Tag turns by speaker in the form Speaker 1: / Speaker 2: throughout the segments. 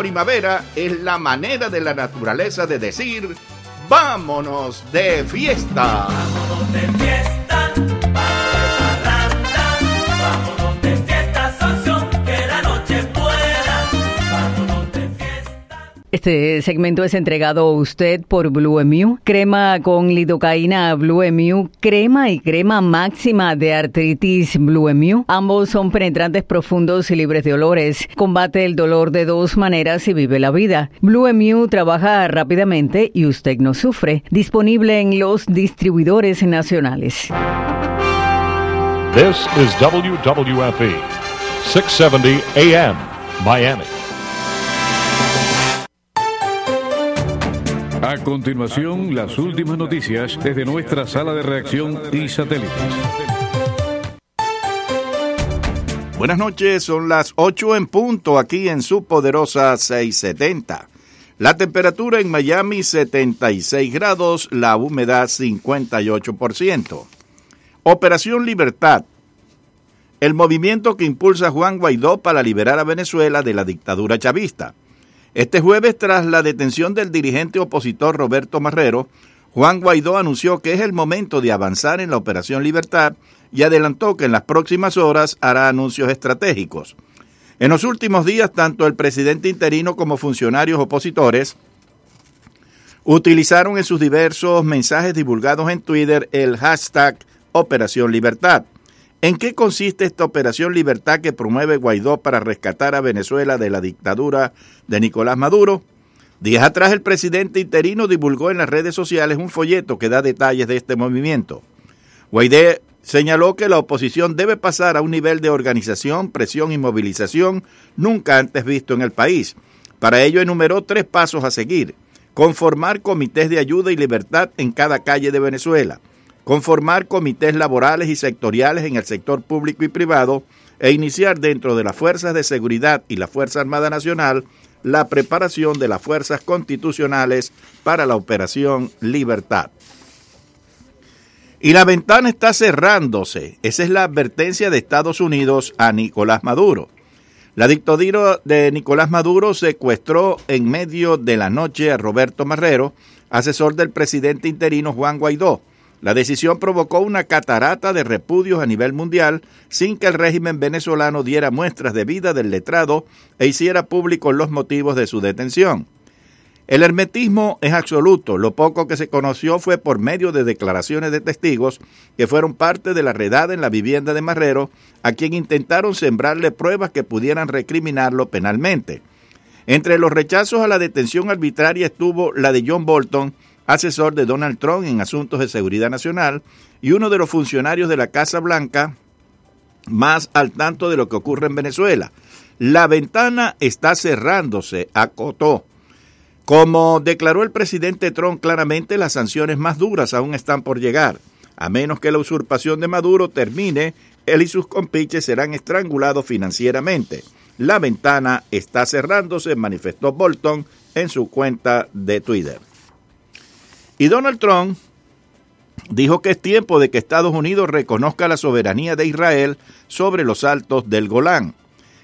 Speaker 1: primavera es la manera de la naturaleza de decir, vámonos de fiesta.
Speaker 2: Vámonos de fiesta,
Speaker 3: Este segmento es entregado a usted por Blue Emu, crema con lidocaína Blue Emu, crema y crema máxima de artritis Blue Emu. Ambos son penetrantes profundos y libres de olores. Combate el dolor de dos maneras y vive la vida. Blue Emu trabaja rápidamente y usted no sufre. Disponible en los distribuidores nacionales.
Speaker 4: This is WWFE, 670 AM, Miami.
Speaker 5: A continuación, las últimas noticias desde nuestra sala de reacción y satélites.
Speaker 1: Buenas noches, son las 8 en punto aquí en su poderosa 670. La temperatura en Miami 76 grados, la humedad 58%. Operación Libertad. El movimiento que impulsa Juan Guaidó para liberar a Venezuela de la dictadura chavista. Este jueves, tras la detención del dirigente opositor Roberto Marrero, Juan Guaidó anunció que es el momento de avanzar en la Operación Libertad y adelantó que en las próximas horas hará anuncios estratégicos. En los últimos días, tanto el presidente interino como funcionarios opositores utilizaron en sus diversos mensajes divulgados en Twitter el hashtag Operación Libertad. ¿En qué consiste esta Operación Libertad que promueve Guaidó para rescatar a Venezuela de la dictadura de Nicolás Maduro? Días atrás el presidente interino divulgó en las redes sociales un folleto que da detalles de este movimiento. Guaidó señaló que la oposición debe pasar a un nivel de organización, presión y movilización nunca antes visto en el país. Para ello enumeró tres pasos a seguir. Conformar comités de ayuda y libertad en cada calle de Venezuela conformar comités laborales y sectoriales en el sector público y privado e iniciar dentro de las fuerzas de seguridad y la Fuerza Armada Nacional la preparación de las fuerzas constitucionales para la Operación Libertad. Y la ventana está cerrándose. Esa es la advertencia de Estados Unidos a Nicolás Maduro. La dictadura de Nicolás Maduro secuestró en medio de la noche a Roberto Marrero, asesor del presidente interino Juan Guaidó. La decisión provocó una catarata de repudios a nivel mundial sin que el régimen venezolano diera muestras de vida del letrado e hiciera públicos los motivos de su detención. El hermetismo es absoluto. Lo poco que se conoció fue por medio de declaraciones de testigos que fueron parte de la redada en la vivienda de Marrero, a quien intentaron sembrarle pruebas que pudieran recriminarlo penalmente. Entre los rechazos a la detención arbitraria estuvo la de John Bolton, asesor de Donald Trump en asuntos de seguridad nacional y uno de los funcionarios de la Casa Blanca más al tanto de lo que ocurre en Venezuela. La ventana está cerrándose, acotó. Como declaró el presidente Trump claramente, las sanciones más duras aún están por llegar. A menos que la usurpación de Maduro termine, él y sus compiches serán estrangulados financieramente. La ventana está cerrándose, manifestó Bolton en su cuenta de Twitter. Y Donald Trump dijo que es tiempo de que Estados Unidos reconozca la soberanía de Israel sobre los altos del Golán.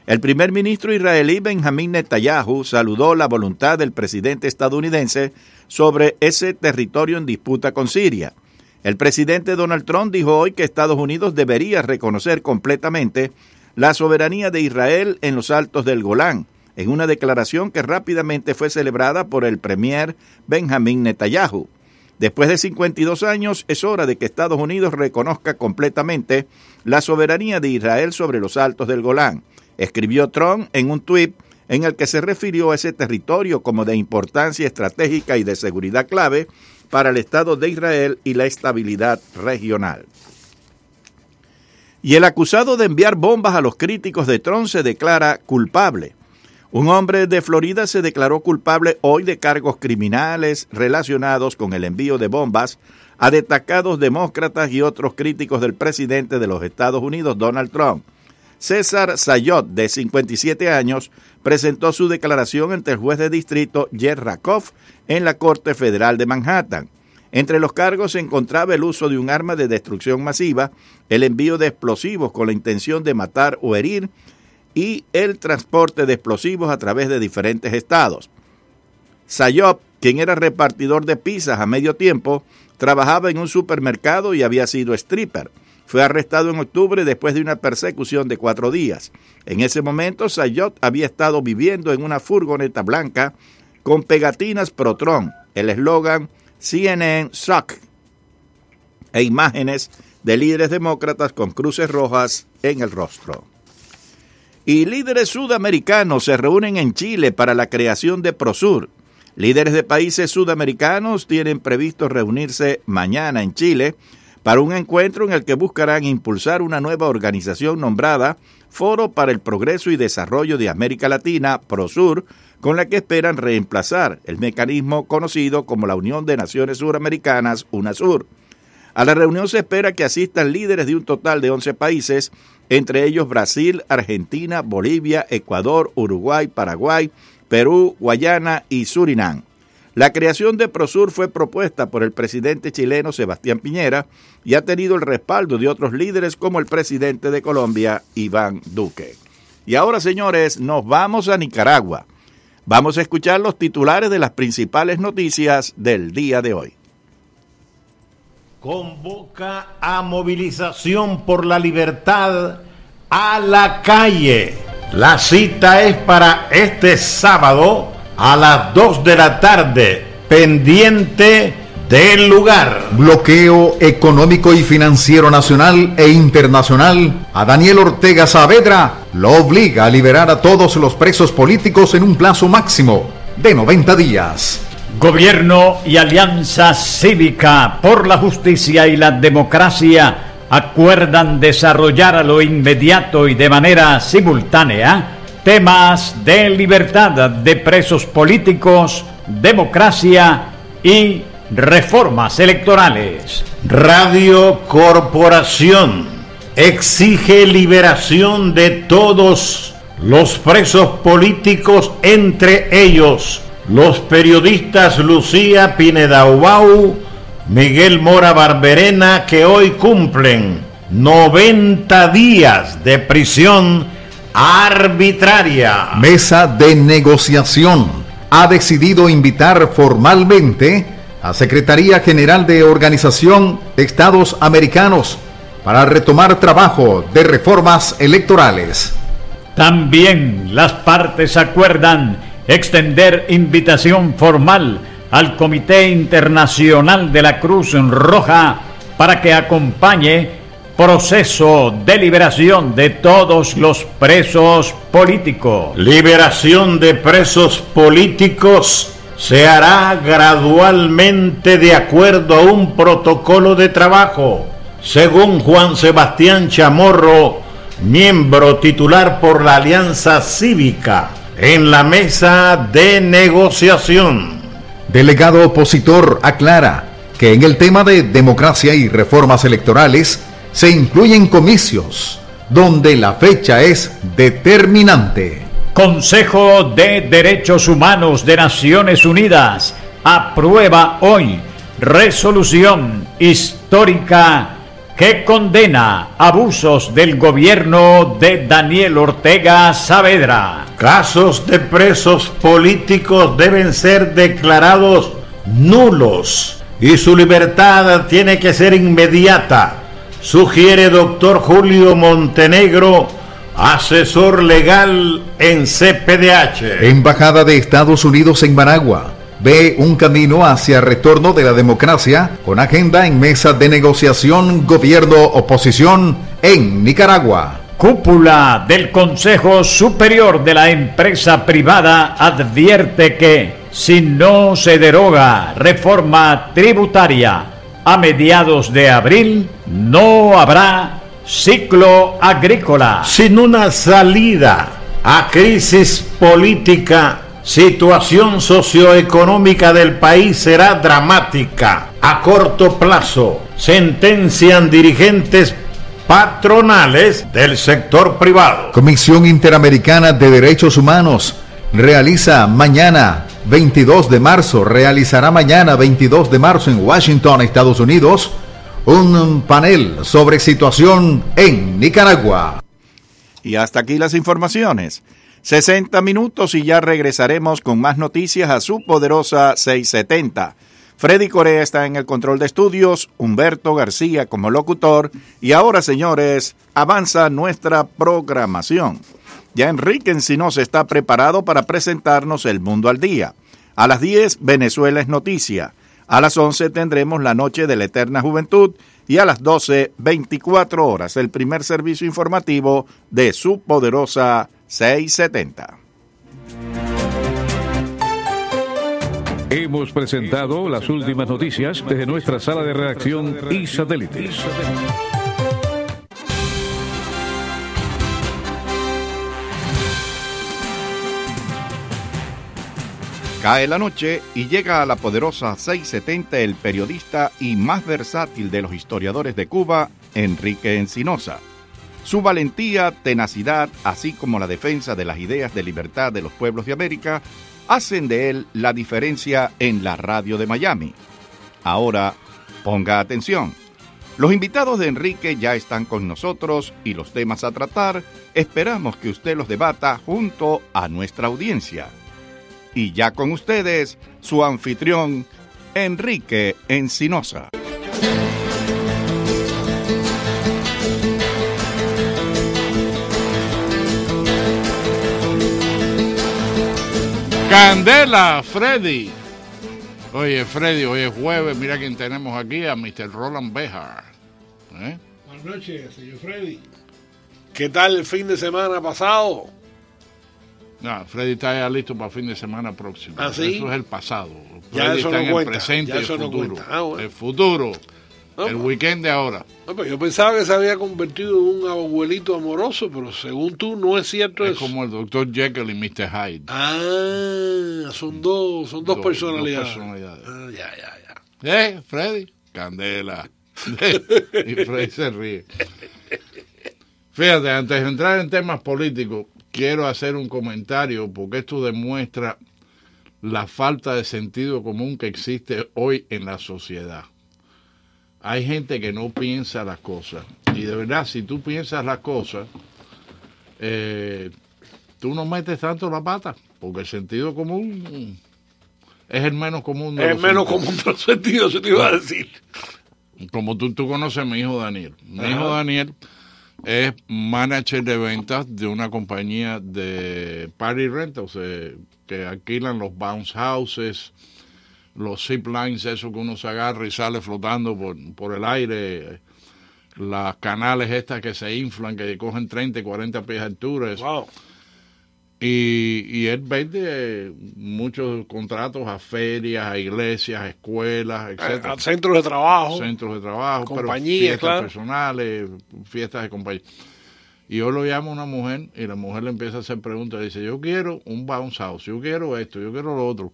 Speaker 1: El primer ministro israelí Benjamin Netanyahu saludó la voluntad del presidente estadounidense sobre ese territorio en disputa con Siria. El presidente Donald Trump dijo hoy que Estados Unidos debería reconocer completamente la soberanía de Israel en los altos del Golán, en una declaración que rápidamente fue celebrada por el premier Benjamin Netanyahu. Después de 52 años, es hora de que Estados Unidos reconozca completamente la soberanía de Israel sobre los altos del Golán escribió Trump en un tuit en el que se refirió a ese territorio como de importancia estratégica y de seguridad clave para el Estado de Israel y la estabilidad regional. Y el acusado de enviar bombas a los críticos de Trump se declara culpable. Un hombre de Florida se declaró culpable hoy de cargos criminales relacionados con el envío de bombas a destacados demócratas y otros críticos del presidente de los Estados Unidos, Donald Trump. César Sayot, de 57 años, presentó su declaración ante el juez de distrito Jer Rakoff en la Corte Federal de Manhattan. Entre los cargos se encontraba el uso de un arma de destrucción masiva, el envío de explosivos con la intención de matar o herir, y el transporte de explosivos a través de diferentes estados. Sayop, quien era repartidor de pizzas a medio tiempo, trabajaba en un supermercado y había sido stripper. Fue arrestado en octubre después de una persecución de cuatro días. En ese momento, Sayot había estado viviendo en una furgoneta blanca con pegatinas Protron, el eslogan CNN Suck e imágenes de líderes demócratas con cruces rojas en el rostro. Y líderes sudamericanos se reúnen en Chile para la creación de Prosur. Líderes de países sudamericanos tienen previsto reunirse mañana en Chile para un encuentro en el que buscarán impulsar una nueva organización nombrada Foro para el Progreso y Desarrollo de América Latina, Prosur, con la que esperan reemplazar el mecanismo conocido como la Unión de Naciones Suramericanas, UNASUR. A la reunión se espera que asistan líderes de un total de 11 países, entre ellos Brasil, Argentina, Bolivia, Ecuador, Uruguay, Paraguay, Perú, Guayana y Surinam. La creación de Prosur fue propuesta por el presidente chileno Sebastián Piñera y ha tenido el respaldo de otros líderes como el presidente de Colombia, Iván Duque. Y ahora, señores, nos vamos a Nicaragua. Vamos a escuchar los titulares de las principales noticias del día de hoy.
Speaker 6: Convoca a movilización por la libertad a la calle. La cita es para este sábado a las 2 de la tarde, pendiente del lugar.
Speaker 7: Bloqueo económico y financiero nacional e internacional a Daniel Ortega Saavedra lo obliga a liberar a todos los presos políticos en un plazo máximo de 90 días.
Speaker 8: Gobierno y Alianza Cívica por la Justicia y la Democracia acuerdan desarrollar a lo inmediato y de manera simultánea temas de libertad de presos políticos, democracia y reformas electorales.
Speaker 6: Radio Corporación exige liberación de todos los presos políticos, entre ellos los periodistas Lucía Pinedaubau, Miguel Mora Barberena, que hoy cumplen 90 días de prisión arbitraria.
Speaker 7: Mesa de negociación ha decidido invitar formalmente a Secretaría General de Organización de Estados Americanos para retomar trabajo de reformas electorales.
Speaker 8: También las partes acuerdan extender invitación formal al Comité Internacional de la Cruz Roja para que acompañe proceso de liberación de todos los presos políticos.
Speaker 6: Liberación de presos políticos se hará gradualmente de acuerdo a un protocolo de trabajo, según Juan Sebastián Chamorro, miembro titular por la Alianza Cívica en la mesa de negociación.
Speaker 7: Delegado opositor aclara que en el tema de democracia y reformas electorales se incluyen comicios donde la fecha es determinante.
Speaker 8: Consejo de Derechos Humanos de Naciones Unidas aprueba hoy resolución histórica que condena abusos del gobierno de Daniel Ortega Saavedra.
Speaker 6: Casos de presos políticos deben ser declarados nulos y su libertad tiene que ser inmediata, sugiere doctor Julio Montenegro, asesor legal en CPDH.
Speaker 7: Embajada de Estados Unidos en Managua ve un camino hacia retorno de la democracia con agenda en mesa de negociación gobierno-oposición en Nicaragua.
Speaker 8: Cúpula del Consejo Superior de la Empresa Privada advierte que si no se deroga reforma tributaria a mediados de abril, no habrá ciclo agrícola.
Speaker 6: Sin una salida a crisis política, situación socioeconómica del país será dramática. A corto plazo, sentencian dirigentes patronales del sector privado.
Speaker 7: Comisión Interamericana de Derechos Humanos realiza mañana 22 de marzo, realizará mañana 22 de marzo en Washington, Estados Unidos, un panel sobre situación en Nicaragua.
Speaker 1: Y hasta aquí las informaciones. 60 minutos y ya regresaremos con más noticias a su poderosa 670. Freddy Corea está en el control de estudios, Humberto García como locutor y ahora señores, avanza nuestra programación. Ya Enrique Encinos está preparado para presentarnos El Mundo al Día. A las 10, Venezuela es noticia. A las 11 tendremos la Noche de la Eterna Juventud y a las 12, 24 horas, el primer servicio informativo de su poderosa 670.
Speaker 5: Hemos presentado las últimas noticias desde nuestra sala de redacción y satélites.
Speaker 1: Cae la noche y llega a la poderosa 670 el periodista y más versátil de los historiadores de Cuba, Enrique Encinosa. Su valentía, tenacidad, así como la defensa de las ideas de libertad de los pueblos de América, hacen de él la diferencia en la radio de Miami. Ahora, ponga atención. Los invitados de Enrique ya están con nosotros y los temas a tratar esperamos que usted los debata junto a nuestra audiencia. Y ya con ustedes, su anfitrión, Enrique Encinosa.
Speaker 9: Candela, Freddy. Oye, Freddy, hoy es jueves. Mira quién tenemos aquí, a Mr. Roland Bejar. ¿Eh?
Speaker 10: Buenas noches, señor Freddy. ¿Qué tal el fin de semana pasado?
Speaker 9: No, Freddy está ya listo para el fin de semana próximo.
Speaker 10: ¿Ah, sí?
Speaker 9: Eso es el pasado.
Speaker 10: Ya
Speaker 9: Freddy
Speaker 10: eso
Speaker 9: está
Speaker 10: no
Speaker 9: en
Speaker 10: cuenta,
Speaker 9: el presente
Speaker 10: ya
Speaker 9: y el
Speaker 10: eso no
Speaker 9: futuro.
Speaker 10: cuenta. Ah, bueno.
Speaker 9: El futuro.
Speaker 10: No,
Speaker 9: el
Speaker 10: pues.
Speaker 9: weekend de ahora.
Speaker 10: No, pues yo pensaba que se había convertido en un abuelito amoroso, pero según tú no es cierto
Speaker 9: Es
Speaker 10: eso.
Speaker 9: como el Dr. Jekyll y Mr. Hyde.
Speaker 10: Ah, son dos, son dos,
Speaker 9: Dos-
Speaker 10: personalidades.
Speaker 9: dos personalidades.
Speaker 10: Ah, ya, ya, ya.
Speaker 9: ¿Eh, Freddy? Candela. y Freddy se ríe. Fíjate, antes de entrar en temas políticos, quiero hacer un comentario porque esto demuestra la falta de sentido común que existe hoy en la sociedad. Hay gente que no piensa las cosas. Y de verdad, si tú piensas las cosas, eh, tú no metes tanto la pata, porque el sentido común es el menos común de
Speaker 10: Es
Speaker 9: los
Speaker 10: menos
Speaker 9: sentidos.
Speaker 10: común de los sentidos, se te iba a decir.
Speaker 9: Como tú, tú conoces a mi hijo Daniel. Mi
Speaker 10: Ajá.
Speaker 9: hijo Daniel es manager de ventas de una compañía de party rentals eh, que alquilan los bounce houses, los zip lines, eso que uno se agarra y sale flotando por, por el aire, eh, las canales estas que se inflan, que cogen 30 y 40 pies de altura. eso.
Speaker 10: Wow.
Speaker 9: Y, y él vende eh, muchos contratos a ferias, a iglesias, a escuelas, etcétera
Speaker 10: A centros de trabajo.
Speaker 9: centros de trabajo, pero
Speaker 10: Compañías,
Speaker 9: fiestas
Speaker 10: claro.
Speaker 9: personales, fiestas de compañía. Y yo lo llamo a una mujer y la mujer le empieza a hacer preguntas. Dice, yo quiero un bounce house, yo quiero esto, yo quiero lo otro.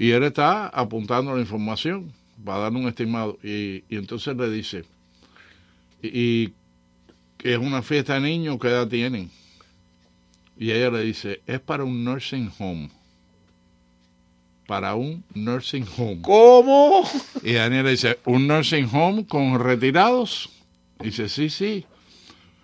Speaker 9: Y él está apuntando la información para darle un estimado. Y, y entonces le dice, y, y es una fiesta de niños, ¿qué edad tienen? Y ella le dice, es para un nursing home. Para un nursing home.
Speaker 10: ¿Cómo?
Speaker 9: Y Daniel le dice, ¿un nursing home con retirados? Dice, sí, sí.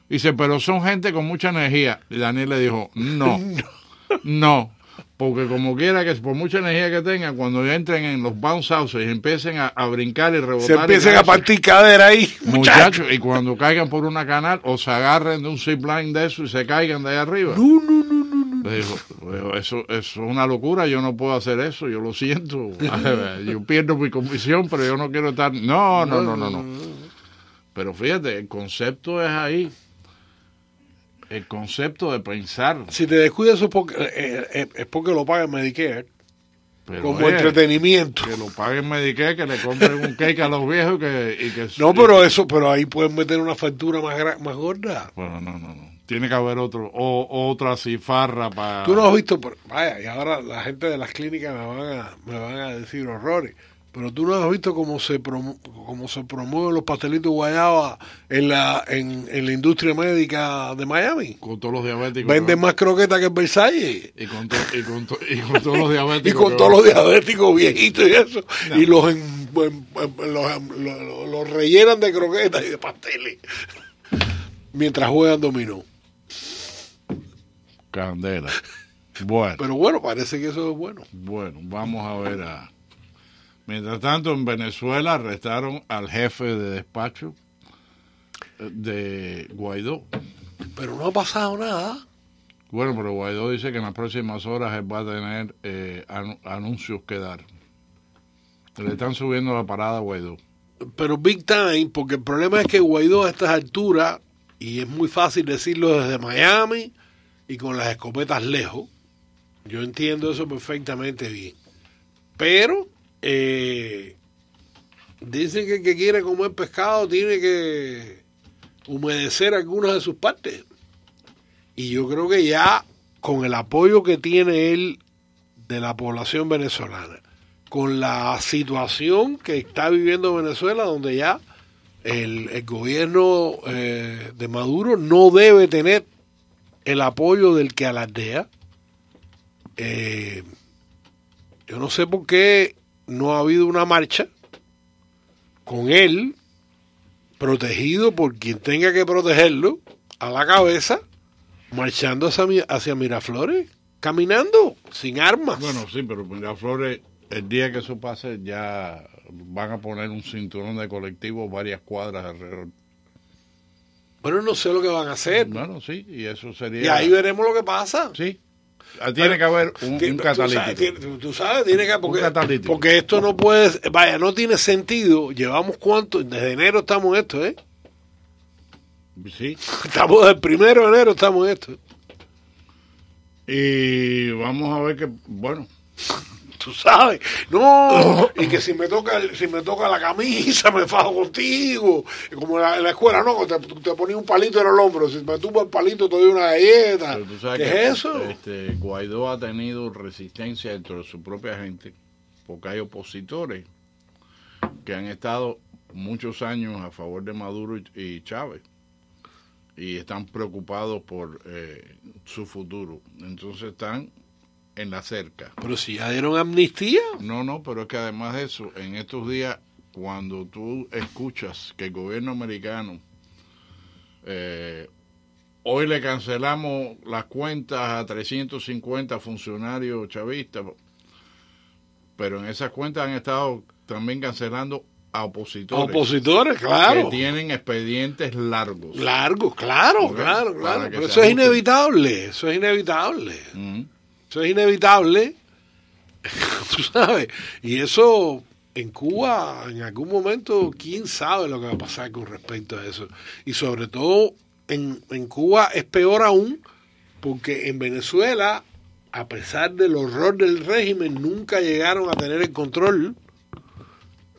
Speaker 9: Dice, pero son gente con mucha energía. Y Daniel le dijo, no, no. Porque como quiera que, por mucha energía que tengan, cuando entren en los bounce houses y empiecen a, a brincar y rebotar.
Speaker 10: Se
Speaker 9: y
Speaker 10: empiezan a partir cadera ahí.
Speaker 9: Muchachos, y cuando caigan por una canal, o se agarren de un zip line de eso y se caigan de ahí arriba. No, no, no, no. "Bueno, eso, eso es una locura, yo no puedo hacer eso, yo lo siento. yo pierdo mi convicción, pero yo no quiero estar. No, no, no, no, no. Pero fíjate, el concepto es ahí. El concepto de pensar.
Speaker 10: Si te descuidas eso es porque, eh, eh, es porque lo paga Medicare.
Speaker 9: Pero
Speaker 10: como
Speaker 9: es
Speaker 10: entretenimiento.
Speaker 9: Que lo paguen Medicare, que le compren un cake a los viejos y que, y que
Speaker 10: No, pero eso, pero ahí pueden meter una factura más, más gorda.
Speaker 9: Bueno, no, no, no. Tiene que haber otro, o, otra cifarra para...
Speaker 10: Tú no has visto, pero- vaya, y ahora la gente de las clínicas me van a, me van a decir horrores, pero tú no has visto cómo se promu- cómo se promueven los pastelitos guayaba en la en, en la industria médica de Miami.
Speaker 9: Con todos los diabéticos.
Speaker 10: Venden más croquetas que en Versalles.
Speaker 9: Y con, to- y, con to- y con todos los diabéticos.
Speaker 10: Y con todos los diabéticos viejitos y eso. Y los, en- en- en- los, los- los rellenan de croquetas y de pasteles. Mientras juegan dominó.
Speaker 9: Candela. Bueno,
Speaker 10: Pero bueno, parece que eso es bueno.
Speaker 9: bueno, vamos a ver a... Mientras tanto, en Venezuela arrestaron al jefe de despacho eh, de Guaidó.
Speaker 10: Pero no ha pasado nada.
Speaker 9: Bueno, pero Guaidó dice que en las próximas horas él va a tener eh, anu- anuncios que dar. Le están subiendo la parada a Guaidó.
Speaker 10: Pero big time, porque el problema es que Guaidó a estas alturas, y es muy fácil decirlo desde Miami y con las escopetas lejos, yo entiendo eso perfectamente bien. Pero eh, dicen que el que quiere comer pescado tiene que humedecer algunas de sus partes. Y yo creo que ya con el apoyo que tiene él de la población venezolana, con la situación que está viviendo Venezuela, donde ya el, el gobierno eh, de Maduro no debe tener el apoyo del que alardea. Eh, yo no sé por qué no ha habido una marcha con él protegido por quien tenga que protegerlo a la cabeza, marchando hacia, hacia Miraflores, caminando, sin armas.
Speaker 9: Bueno, sí, pero Miraflores, el día que eso pase, ya van a poner un cinturón de colectivos varias cuadras alrededor.
Speaker 10: Bueno, no sé lo que van a hacer.
Speaker 9: Bueno, sí, y eso sería...
Speaker 10: Y ahí veremos lo que pasa.
Speaker 9: Sí. Tiene que haber un, un
Speaker 10: tú
Speaker 9: catalítico.
Speaker 10: sabes, Tú, tú sabes, tiene que porque,
Speaker 9: catalítico.
Speaker 10: porque esto no puede, vaya, no tiene sentido. Llevamos cuánto, desde enero estamos en esto, ¿eh?
Speaker 9: Sí.
Speaker 10: Estamos del primero de enero estamos en esto.
Speaker 9: Y vamos a ver que, bueno,
Speaker 10: Tú sabes, no, y que si me toca si me toca la camisa me fajo contigo, como en la, en la escuela, no, te, te ponía un palito en el hombro, si me tumba el palito te doy una galleta.
Speaker 9: pero tú sabes
Speaker 10: ¿Qué
Speaker 9: que
Speaker 10: es eso?
Speaker 9: Este, Guaidó ha tenido resistencia dentro de su propia gente, porque hay opositores que han estado muchos años a favor de Maduro y, y Chávez y están preocupados por eh, su futuro. Entonces están en la cerca.
Speaker 10: Pero si ya dieron amnistía.
Speaker 9: No, no, pero es que además de eso, en estos días, cuando tú escuchas que el gobierno americano, eh, hoy le cancelamos las cuentas a 350 funcionarios chavistas, pero en esas cuentas han estado también cancelando a opositores.
Speaker 10: Opositores, claro.
Speaker 9: Que tienen expedientes largos.
Speaker 10: Largo, claro, claro, claro. Pero eso es
Speaker 9: ajusten.
Speaker 10: inevitable, eso es inevitable. Eso es inevitable. Tú sabes. Y eso en Cuba, en algún momento, quién sabe lo que va a pasar con respecto a eso. Y sobre todo en, en Cuba es peor aún, porque en Venezuela, a pesar del horror del régimen, nunca llegaron a tener el control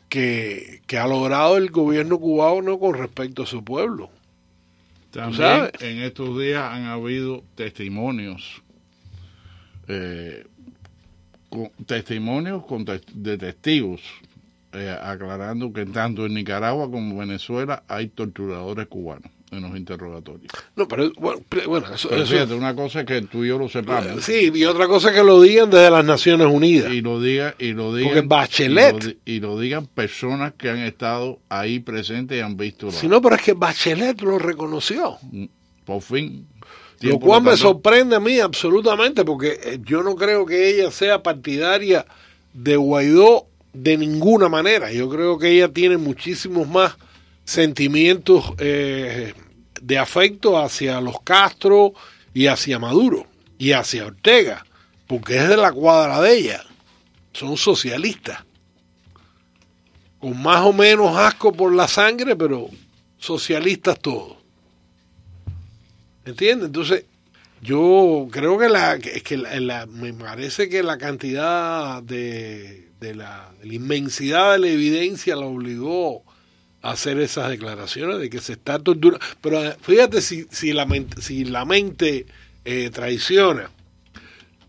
Speaker 10: que, que ha logrado el gobierno cubano con respecto a su pueblo.
Speaker 9: También en estos días han habido testimonios, eh, con- testimonios con tes- de testigos, eh, aclarando que tanto en Nicaragua como en Venezuela hay torturadores cubanos en los interrogatorios.
Speaker 10: No, pero bueno, pero, bueno, eso,
Speaker 9: Pero
Speaker 10: eso-
Speaker 9: fíjate, una cosa es que tú y yo lo sepamos.
Speaker 10: Sí, y otra cosa es que lo digan desde las Naciones Unidas.
Speaker 9: Y lo diga y lo digan
Speaker 10: Porque Bachelet-
Speaker 9: y lo, di- y lo digan personas que han estado ahí presentes y han visto la-
Speaker 10: Si no, pero es que Bachelet lo reconoció.
Speaker 9: por fin
Speaker 10: Lo cual me sorprende a mí absolutamente, porque eh, yo no creo que ella sea partidaria de Guaidó de ninguna manera. Yo creo que ella tiene muchísimos más sentimientos eh, de afecto hacia los Castro y hacia Maduro y hacia Ortega, porque es de la cuadra de ella. Son socialistas. Con más o menos asco por la sangre, pero socialistas todos. ¿Entiendes? Entonces, yo creo que la, que, que la- la- me parece que la cantidad de, de la, de la inmensidad de la evidencia la obligó a hacer esas declaraciones de que se está torturando. Pero eh, fíjate si, si la mente, si la mente eh, traiciona.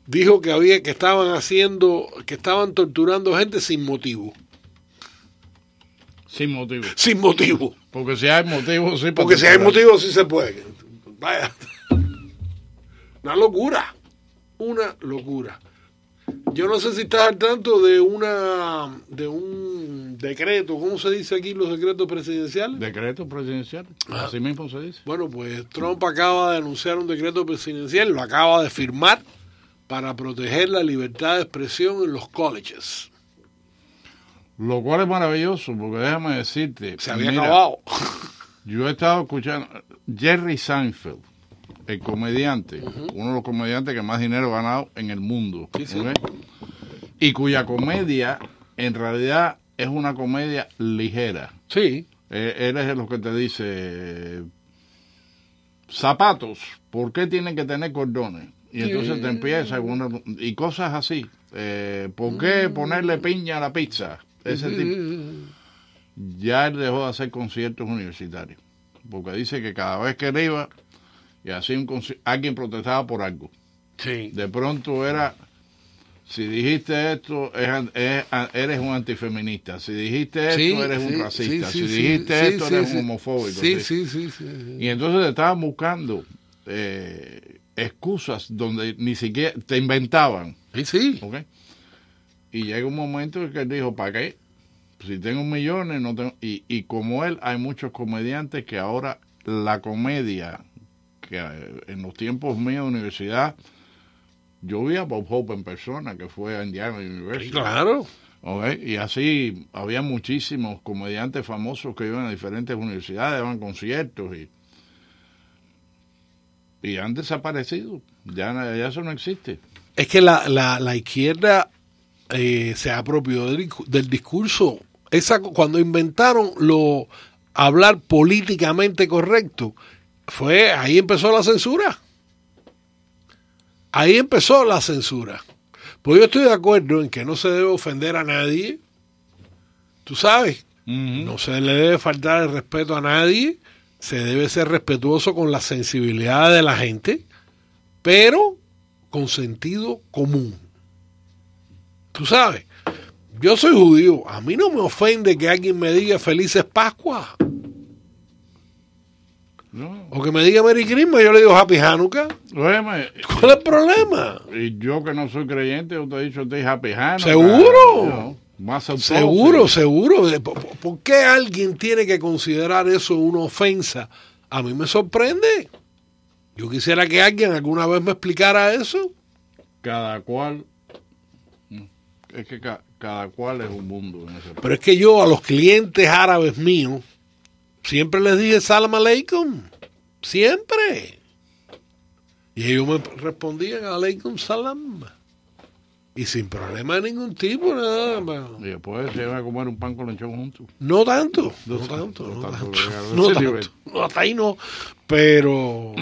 Speaker 10: Dijo que había que estaban haciendo, que estaban torturando gente sin motivo.
Speaker 9: sin motivo.
Speaker 10: Sin motivo.
Speaker 9: Porque si hay motivo, sí.
Speaker 10: Porque si hay motivo sí se puede. Vaya. Una locura. Una locura. Yo no sé si estás al tanto de una de un decreto, ¿cómo se dice aquí los decretos presidenciales?
Speaker 9: Decreto presidencial. Así mismo se dice.
Speaker 10: Bueno, pues Trump acaba de anunciar un decreto presidencial, lo acaba de firmar para proteger la libertad de expresión en los colleges.
Speaker 9: Lo cual es maravilloso, porque déjame decirte.
Speaker 10: Se había
Speaker 9: mira,
Speaker 10: acabado.
Speaker 9: Yo he estado escuchando Jerry Seinfeld, el comediante, uno de los comediantes que más dinero ha ganado en el mundo,
Speaker 10: Sí, sí.
Speaker 9: y cuya comedia en realidad es una comedia ligera.
Speaker 10: Sí.
Speaker 9: Eh, él es lo que te dice, zapatos, ¿por qué tienen que tener cordones? Y entonces te empieza una- y cosas así. Eh, ¿Por qué ponerle piña a la pizza? Ese tipo. Ya él dejó de hacer conciertos universitarios. Porque dice que cada vez que él iba y hacía un alguien protestaba por algo.
Speaker 10: Sí.
Speaker 9: De pronto era, si dijiste esto, eres un antifeminista. Si dijiste esto,
Speaker 10: Sí,
Speaker 9: eres
Speaker 10: sí,
Speaker 9: un racista. si dijiste esto, eres un homofóbico.
Speaker 10: Sí,
Speaker 9: ¿sí?
Speaker 10: sí.
Speaker 9: Y entonces te estaban buscando eh, excusas donde ni siquiera te inventaban.
Speaker 10: Sí, sí.
Speaker 9: ¿ok? Y llega un momento en que él dijo, ¿para qué? Si tengo millones, no tengo... Y, y como él, hay muchos comediantes que ahora la comedia, que eh, en los tiempos míos de universidad, yo vi a Bob Hope en persona, que fue a Indiana University.
Speaker 10: Claro.
Speaker 9: ¿ok? Y así había muchísimos comediantes famosos que iban a diferentes universidades, daban conciertos y, y han desaparecido. Ya, ya eso no existe.
Speaker 10: Es que la, la, la izquierda eh, se apropió del, del discurso. Esa, cuando inventaron lo hablar políticamente correcto, fue ahí empezó la censura. Ahí empezó la censura. Pues yo estoy de acuerdo en que no se debe ofender a nadie. Tú sabes, no se le debe faltar el respeto a nadie. Se debe ser respetuoso con la sensibilidad de la gente, pero con sentido común. Tú sabes, yo soy judío. A mí no me ofende que alguien me diga felices Pascua.
Speaker 9: No.
Speaker 10: O que me diga Merry Christmas, yo le digo Happy Hanukkah.
Speaker 9: Óyeme,
Speaker 10: ¿Cuál es el problema?
Speaker 9: y yo que no soy creyente, yo te he dicho, te Happy Hanukkah,
Speaker 10: ¿Seguro?
Speaker 9: no, más.
Speaker 10: Seguro, seguro. De- ¿Por, por- por qué alguien tiene que considerar eso una ofensa? A mí me sorprende. Yo quisiera que alguien alguna vez me explicara eso.
Speaker 9: Cada cual, es que ca- cada cual es un mundo en ese
Speaker 10: Pero es que yo a los clientes árabes míos siempre les dije salam aleikum. Siempre. Y ellos me respondían aleikum salam. Y sin problema de ningún tipo, nada.
Speaker 9: Y después se van a comer un pan con lechón juntos.
Speaker 10: No tanto, no
Speaker 9: No
Speaker 10: tanto, no tanto.
Speaker 9: tanto,
Speaker 10: No
Speaker 9: ese
Speaker 10: tanto. No, hasta ahí no. Pero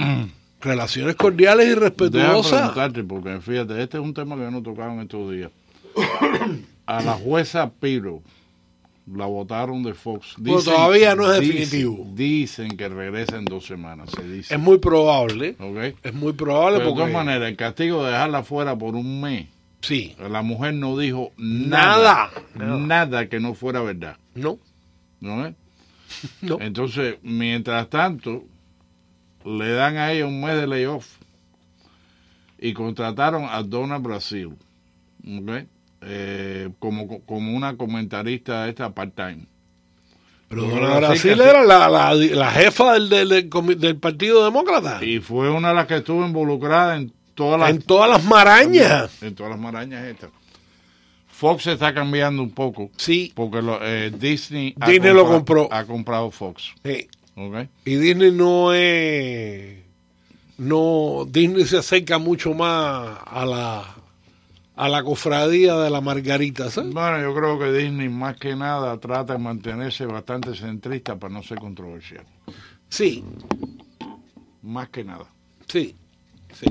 Speaker 10: relaciones cordiales y
Speaker 9: Déjame
Speaker 10: respetuosas.
Speaker 9: preguntarte, porque fíjate, este es un tema que yo no tocaba en estos días. A la jueza Piro la votaron de Fox.
Speaker 10: Bueno, todavía no es
Speaker 9: dicen-
Speaker 10: definitivo.
Speaker 9: Dicen que regresa en dos semanas, se dice.
Speaker 10: Es muy probable.
Speaker 9: ¿ok?
Speaker 10: Es muy probable
Speaker 9: Pero de
Speaker 10: porque.
Speaker 9: todas maneras, el castigo de dejarla fuera por un mes,
Speaker 10: Sí.
Speaker 9: la mujer no dijo nada,
Speaker 10: Nada.
Speaker 9: nada, que no fuera verdad.
Speaker 10: No.
Speaker 9: ¿no es?
Speaker 10: No.
Speaker 9: Entonces, mientras tanto, le dan a ella un mes de layoff y contrataron a Donna Brasil ¿ok? Eh, como, como una comentarista esta part-time.
Speaker 10: Pero
Speaker 9: así
Speaker 10: Brasil
Speaker 9: que-
Speaker 10: era la, la, la jefa del, del, Partido Demócrata.
Speaker 9: Y fue una de las que estuvo involucrada en todas las,
Speaker 10: En todas las marañas.
Speaker 9: en todas las marañas estas. Fox se está cambiando un poco
Speaker 10: Sí.
Speaker 9: porque lo- eh, Disney,
Speaker 10: Disney lo compró.
Speaker 9: Ha comprado Fox.
Speaker 10: Sí.
Speaker 9: ¿ok?
Speaker 10: Y Disney no es. No. Disney se acerca mucho más a la. A la cofradía de la Margarita, ¿sabes?
Speaker 9: Bueno, yo creo que Disney más que nada trata de mantenerse bastante centrista para no ser controversial.
Speaker 10: Sí,
Speaker 9: Más que nada.
Speaker 10: sí, sí.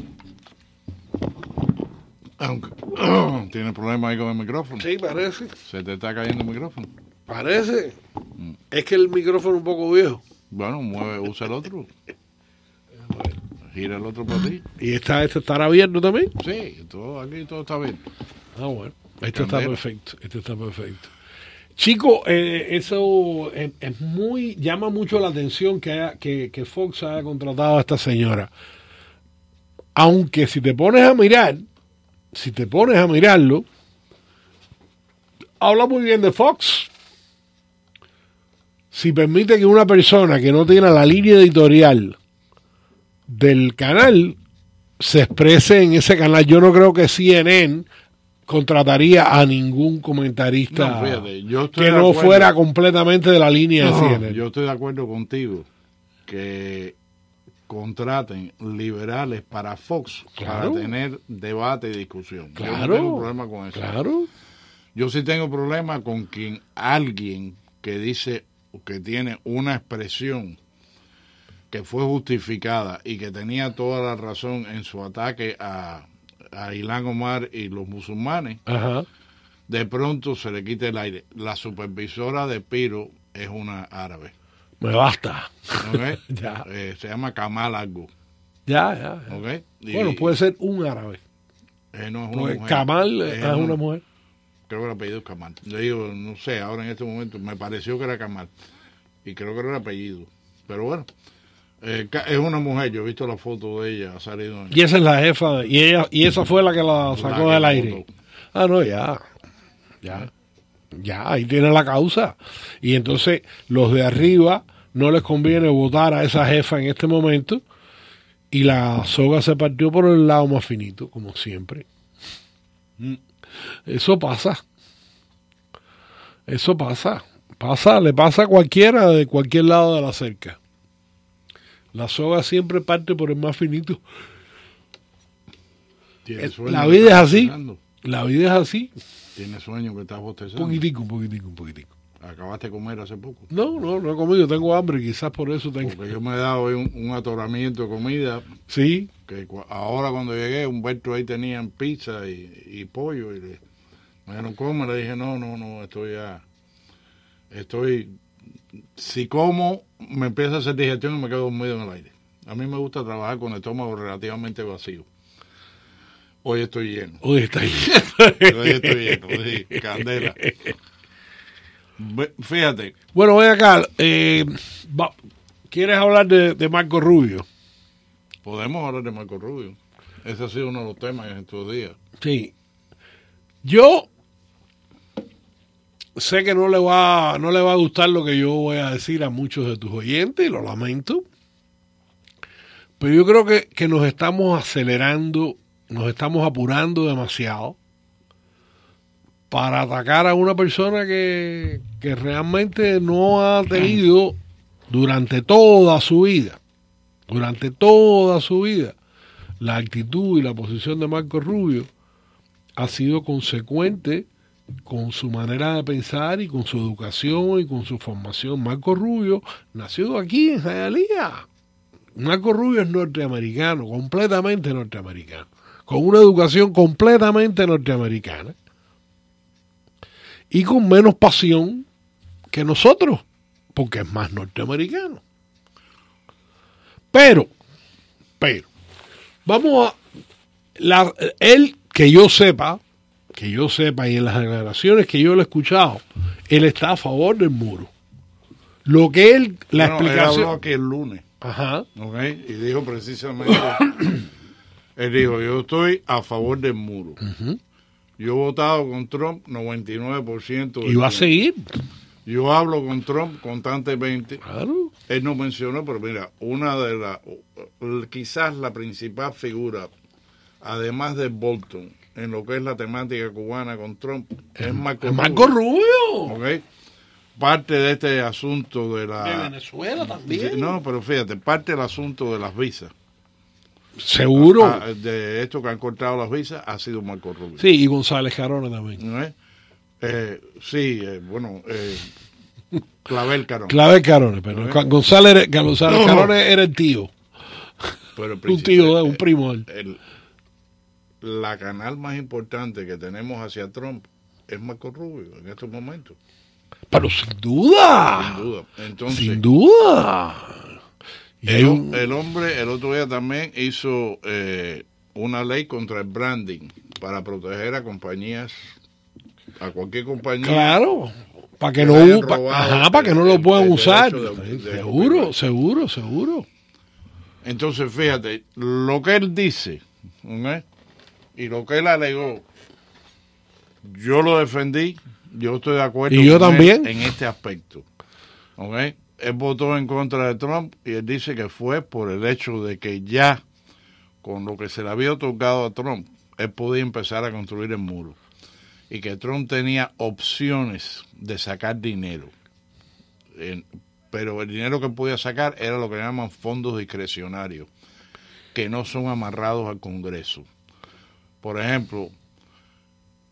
Speaker 9: Aunque tiene problemas ahí con el micrófono.
Speaker 10: Sí, parece.
Speaker 9: Se te está cayendo el micrófono.
Speaker 10: Parece. Es que el micrófono es un poco viejo.
Speaker 9: Bueno, mueve, usa el otro. Gira el otro para ti.
Speaker 10: ¿Y esta, este estará abierto también?
Speaker 9: Sí, todo aquí todo está bien.
Speaker 10: Ah, bueno. Este está
Speaker 9: Candela.
Speaker 10: perfecto. Este está perfecto. Chico, eh, eso es, es muy. llama mucho la atención que, haya- que, que Fox haya contratado a esta señora. Aunque si te pones a mirar, si te pones a mirarlo, habla muy bien de Fox. si permite que una persona que no tiene la línea editorial del canal se exprese en ese canal, yo no creo que CNN contrataría a ningún comentarista
Speaker 9: No, fíjate, yo
Speaker 10: que no fuera completamente de la línea de CNN.
Speaker 9: yo estoy de acuerdo contigo que contraten liberales para Fox
Speaker 10: Claro.
Speaker 9: para tener debate y discusión. Yo
Speaker 10: Claro,
Speaker 9: no tengo problema con eso.
Speaker 10: Claro.
Speaker 9: Yo sí tengo problema con quien alguien que dice que tiene una expresión que fue justificada y que tenía toda la razón en su ataque a, a Ilán Omar y los musulmanes,
Speaker 10: Ajá.
Speaker 9: de pronto se le quita el aire. La supervisora de Piro es una árabe.
Speaker 10: Me basta. Ya.
Speaker 9: Eh, se llama Kamal algo.
Speaker 10: Ya, ya. ya.
Speaker 9: ¿ok? Y,
Speaker 10: Bueno, puede ser un árabe.
Speaker 9: eh, no es una
Speaker 10: Porque
Speaker 9: mujer.
Speaker 10: Kamal
Speaker 9: Es
Speaker 10: es una
Speaker 9: un-
Speaker 10: mujer.
Speaker 9: Creo que el apellido es Kamal. Yo digo, no sé, ahora en este momento me pareció que era Kamal. Y creo que era el apellido. Pero bueno, eh, es una mujer. Yo he visto la foto de ella, ha salido en...
Speaker 10: Y esa es la jefa. Y ella y esa fue la que la sacó del aire. Ah, no, ya. Ya. Ya, ahí tiene la causa. Y entonces los de arriba no les conviene votar a esa jefa en este momento. Y la soga se partió por el lado más finito, como siempre. Mm. Eso pasa. Eso pasa. Pasa, le pasa a cualquiera de cualquier lado de la cerca. La soga siempre parte por el más finito.
Speaker 9: Tiene
Speaker 10: Eh,
Speaker 9: sueño
Speaker 10: La vida es así. La vida es así.
Speaker 9: Tiene sueño que estás bostezando.
Speaker 10: poquitico, un poquitico, un poquitico.
Speaker 9: Acabaste de comer hace poco.
Speaker 10: No, no, no he comido. Tengo hambre. Quizás por eso tengo.
Speaker 9: Porque yo me he dado hoy un, un atoramiento de comida.
Speaker 10: Sí.
Speaker 9: Que ahora cuando llegué, Humberto ahí tenían pizza y, y pollo. Y le, me dijeron, come. Le dije, no, no, no, estoy ya. Estoy. Si como, me empieza a hacer digestión y me quedo dormido en el aire. A mí me gusta trabajar con el estómago relativamente vacío. Hoy estoy lleno.
Speaker 10: Hoy está ahí.
Speaker 9: Hoy estoy lleno, sí, candela. Fíjate,
Speaker 10: Bueno, ven acá. eh, ¿Quieres hablar de, de Marco Rubio?
Speaker 9: podemos hablar de Marco Rubio. Ese ha sido uno de los temas en estos días.
Speaker 10: Sí. Yo sé que no le va no le va a gustar lo que yo voy a decir a muchos de tus oyentes, lo lamento. Pero yo creo que, que nos estamos acelerando, nos estamos apurando demasiado para atacar a una persona que, que realmente no ha tenido durante toda su vida, durante toda su vida, la actitud y la posición de Marco Rubio ha sido consecuente con su manera de pensar y con su educación y con su formación. Marco Rubio nació aquí en Jayalía. Marco Rubio es norteamericano, completamente norteamericano, con una educación completamente norteamericana y con menos pasión que nosotros, porque es más norteamericano. Pero, pero, vamos a la, él, que yo sepa, que yo sepa, y en las declaraciones que yo le he escuchado, él está a favor del muro. Lo que él, la
Speaker 9: Bueno, él
Speaker 10: explicación.
Speaker 9: habló aquí el lunes,
Speaker 10: Ajá.
Speaker 9: ¿ok? Y dijo precisamente, él dijo, yo estoy a favor del muro. Yo he votado con Trump 99% del
Speaker 10: Y va a seguir.
Speaker 9: Yo hablo con Trump constantemente.
Speaker 10: Claro.
Speaker 9: Él no mencionó, pero mira, una de las, quizás la principal figura, además de Bolton, en lo que es la temática cubana con Trump, es Marco,
Speaker 10: Es Marco
Speaker 9: Rubio.
Speaker 10: Rubio.
Speaker 9: ¿ok? Parte de este asunto de la...
Speaker 10: De Venezuela también.
Speaker 9: No, pero fíjate, parte del asunto de las visas.
Speaker 10: Seguro.
Speaker 9: Ah, de esto que han cortado las visas ha sido Marco Rubio.
Speaker 10: Sí, y González Carona también.
Speaker 9: ¿No es? Eh, sí, eh, bueno, eh, Clavel Carón.
Speaker 10: Clave Carones, pero. González, González
Speaker 9: No.
Speaker 10: Carones era el tío.
Speaker 9: Pero el
Speaker 10: Un tío, un primo
Speaker 9: el- la canal más importante que tenemos hacia Trump es Marco Rubio en estos momentos,
Speaker 10: Pero sin duda.
Speaker 9: sin duda. Entonces,
Speaker 10: Sin duda.
Speaker 9: El,
Speaker 10: un-
Speaker 9: el hombre el otro día también hizo eh, una ley contra el branding para proteger a compañías, a cualquier compañía.
Speaker 10: Claro, para que
Speaker 9: que
Speaker 10: no, pa- ajá, para que no lo puedan usar.
Speaker 9: derecho de- de
Speaker 10: seguro, seguro, seguro.
Speaker 9: Entonces, fíjate, lo que él dice. Y lo que él alegó, yo lo defendí, yo estoy de acuerdo
Speaker 10: Y yo
Speaker 9: con él
Speaker 10: también.
Speaker 9: en este aspecto. ¿ok? Él votó en contra de Trump y él dice que fue por el hecho de que ya con lo que se le había otorgado a Trump, él podía empezar a construir el muro. Y que Trump tenía opciones de sacar dinero. Pero el dinero que podía sacar era lo que llaman fondos discrecionarios, que no son amarrados al Congreso. Por ejemplo,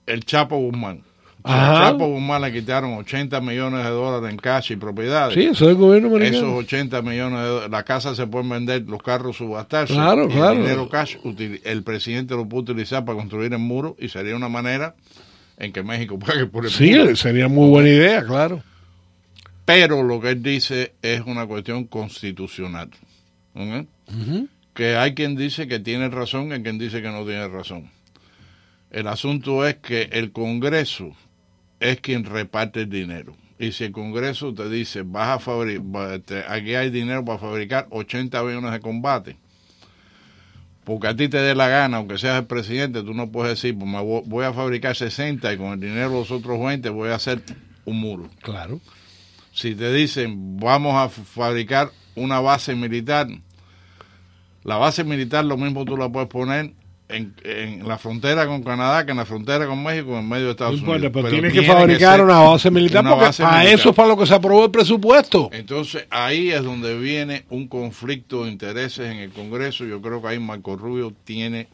Speaker 9: el Chapo Guzmán. Al Chapo Guzmán le quitaron 80 millones de dólares en cash y propiedades.
Speaker 10: Sí, eso es el gobierno americano.
Speaker 9: Esos 80 millones de dólares, la casa se pueden vender, los carros subastarse.
Speaker 10: Claro,
Speaker 9: y
Speaker 10: claro.
Speaker 9: El dinero cash, el presidente lo puede utilizar para construir el muro y sería una manera en que México pague por el
Speaker 10: Sí,
Speaker 9: muro.
Speaker 10: sería muy buena idea, claro.
Speaker 9: Pero lo que él dice es una cuestión constitucional. Que hay quien dice que tiene razón y quien dice que no tiene razón. El asunto es que el Congreso es quien reparte el dinero. Y si el Congreso te dice, vas a fabricar, aquí hay dinero para fabricar 80 aviones de combate, porque a ti te dé la gana, aunque seas el presidente, tú no puedes decir, pues me vo- voy a fabricar 60 y con el dinero de los otros 20 voy a hacer un muro.
Speaker 10: Claro.
Speaker 9: Si te dicen, vamos a fabricar una base militar, la base militar lo mismo tú la puedes poner en, en la frontera con Canadá que en la frontera con México en medio de
Speaker 10: No
Speaker 9: Estados
Speaker 10: importa,
Speaker 9: Unidos.
Speaker 10: pero
Speaker 9: Pero
Speaker 10: tienes que
Speaker 9: tiene
Speaker 10: fabricar una base militar
Speaker 9: una
Speaker 10: porque
Speaker 9: base
Speaker 10: para
Speaker 9: militar.
Speaker 10: eso es para lo que se aprobó el presupuesto.
Speaker 9: Entonces ahí es donde viene un conflicto de intereses en el Congreso. Yo creo que ahí Marco Rubio tiene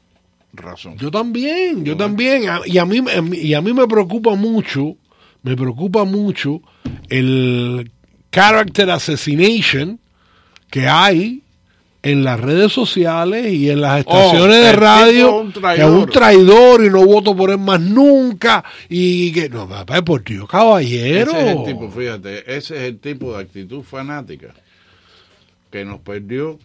Speaker 9: razón.
Speaker 10: Yo también, yo también. Y a mí, y a mí me preocupa mucho, me preocupa mucho el character assassination que hay en las redes sociales y en las estaciones
Speaker 9: Oh, el
Speaker 10: de radio,
Speaker 9: es un
Speaker 10: que es
Speaker 9: traidor.
Speaker 10: un traidor y no voto por él más nunca. Y que, no, papá, por Dios, caballero.
Speaker 9: Ese es el tipo, fíjate, ese es el tipo de actitud fanática que nos perdió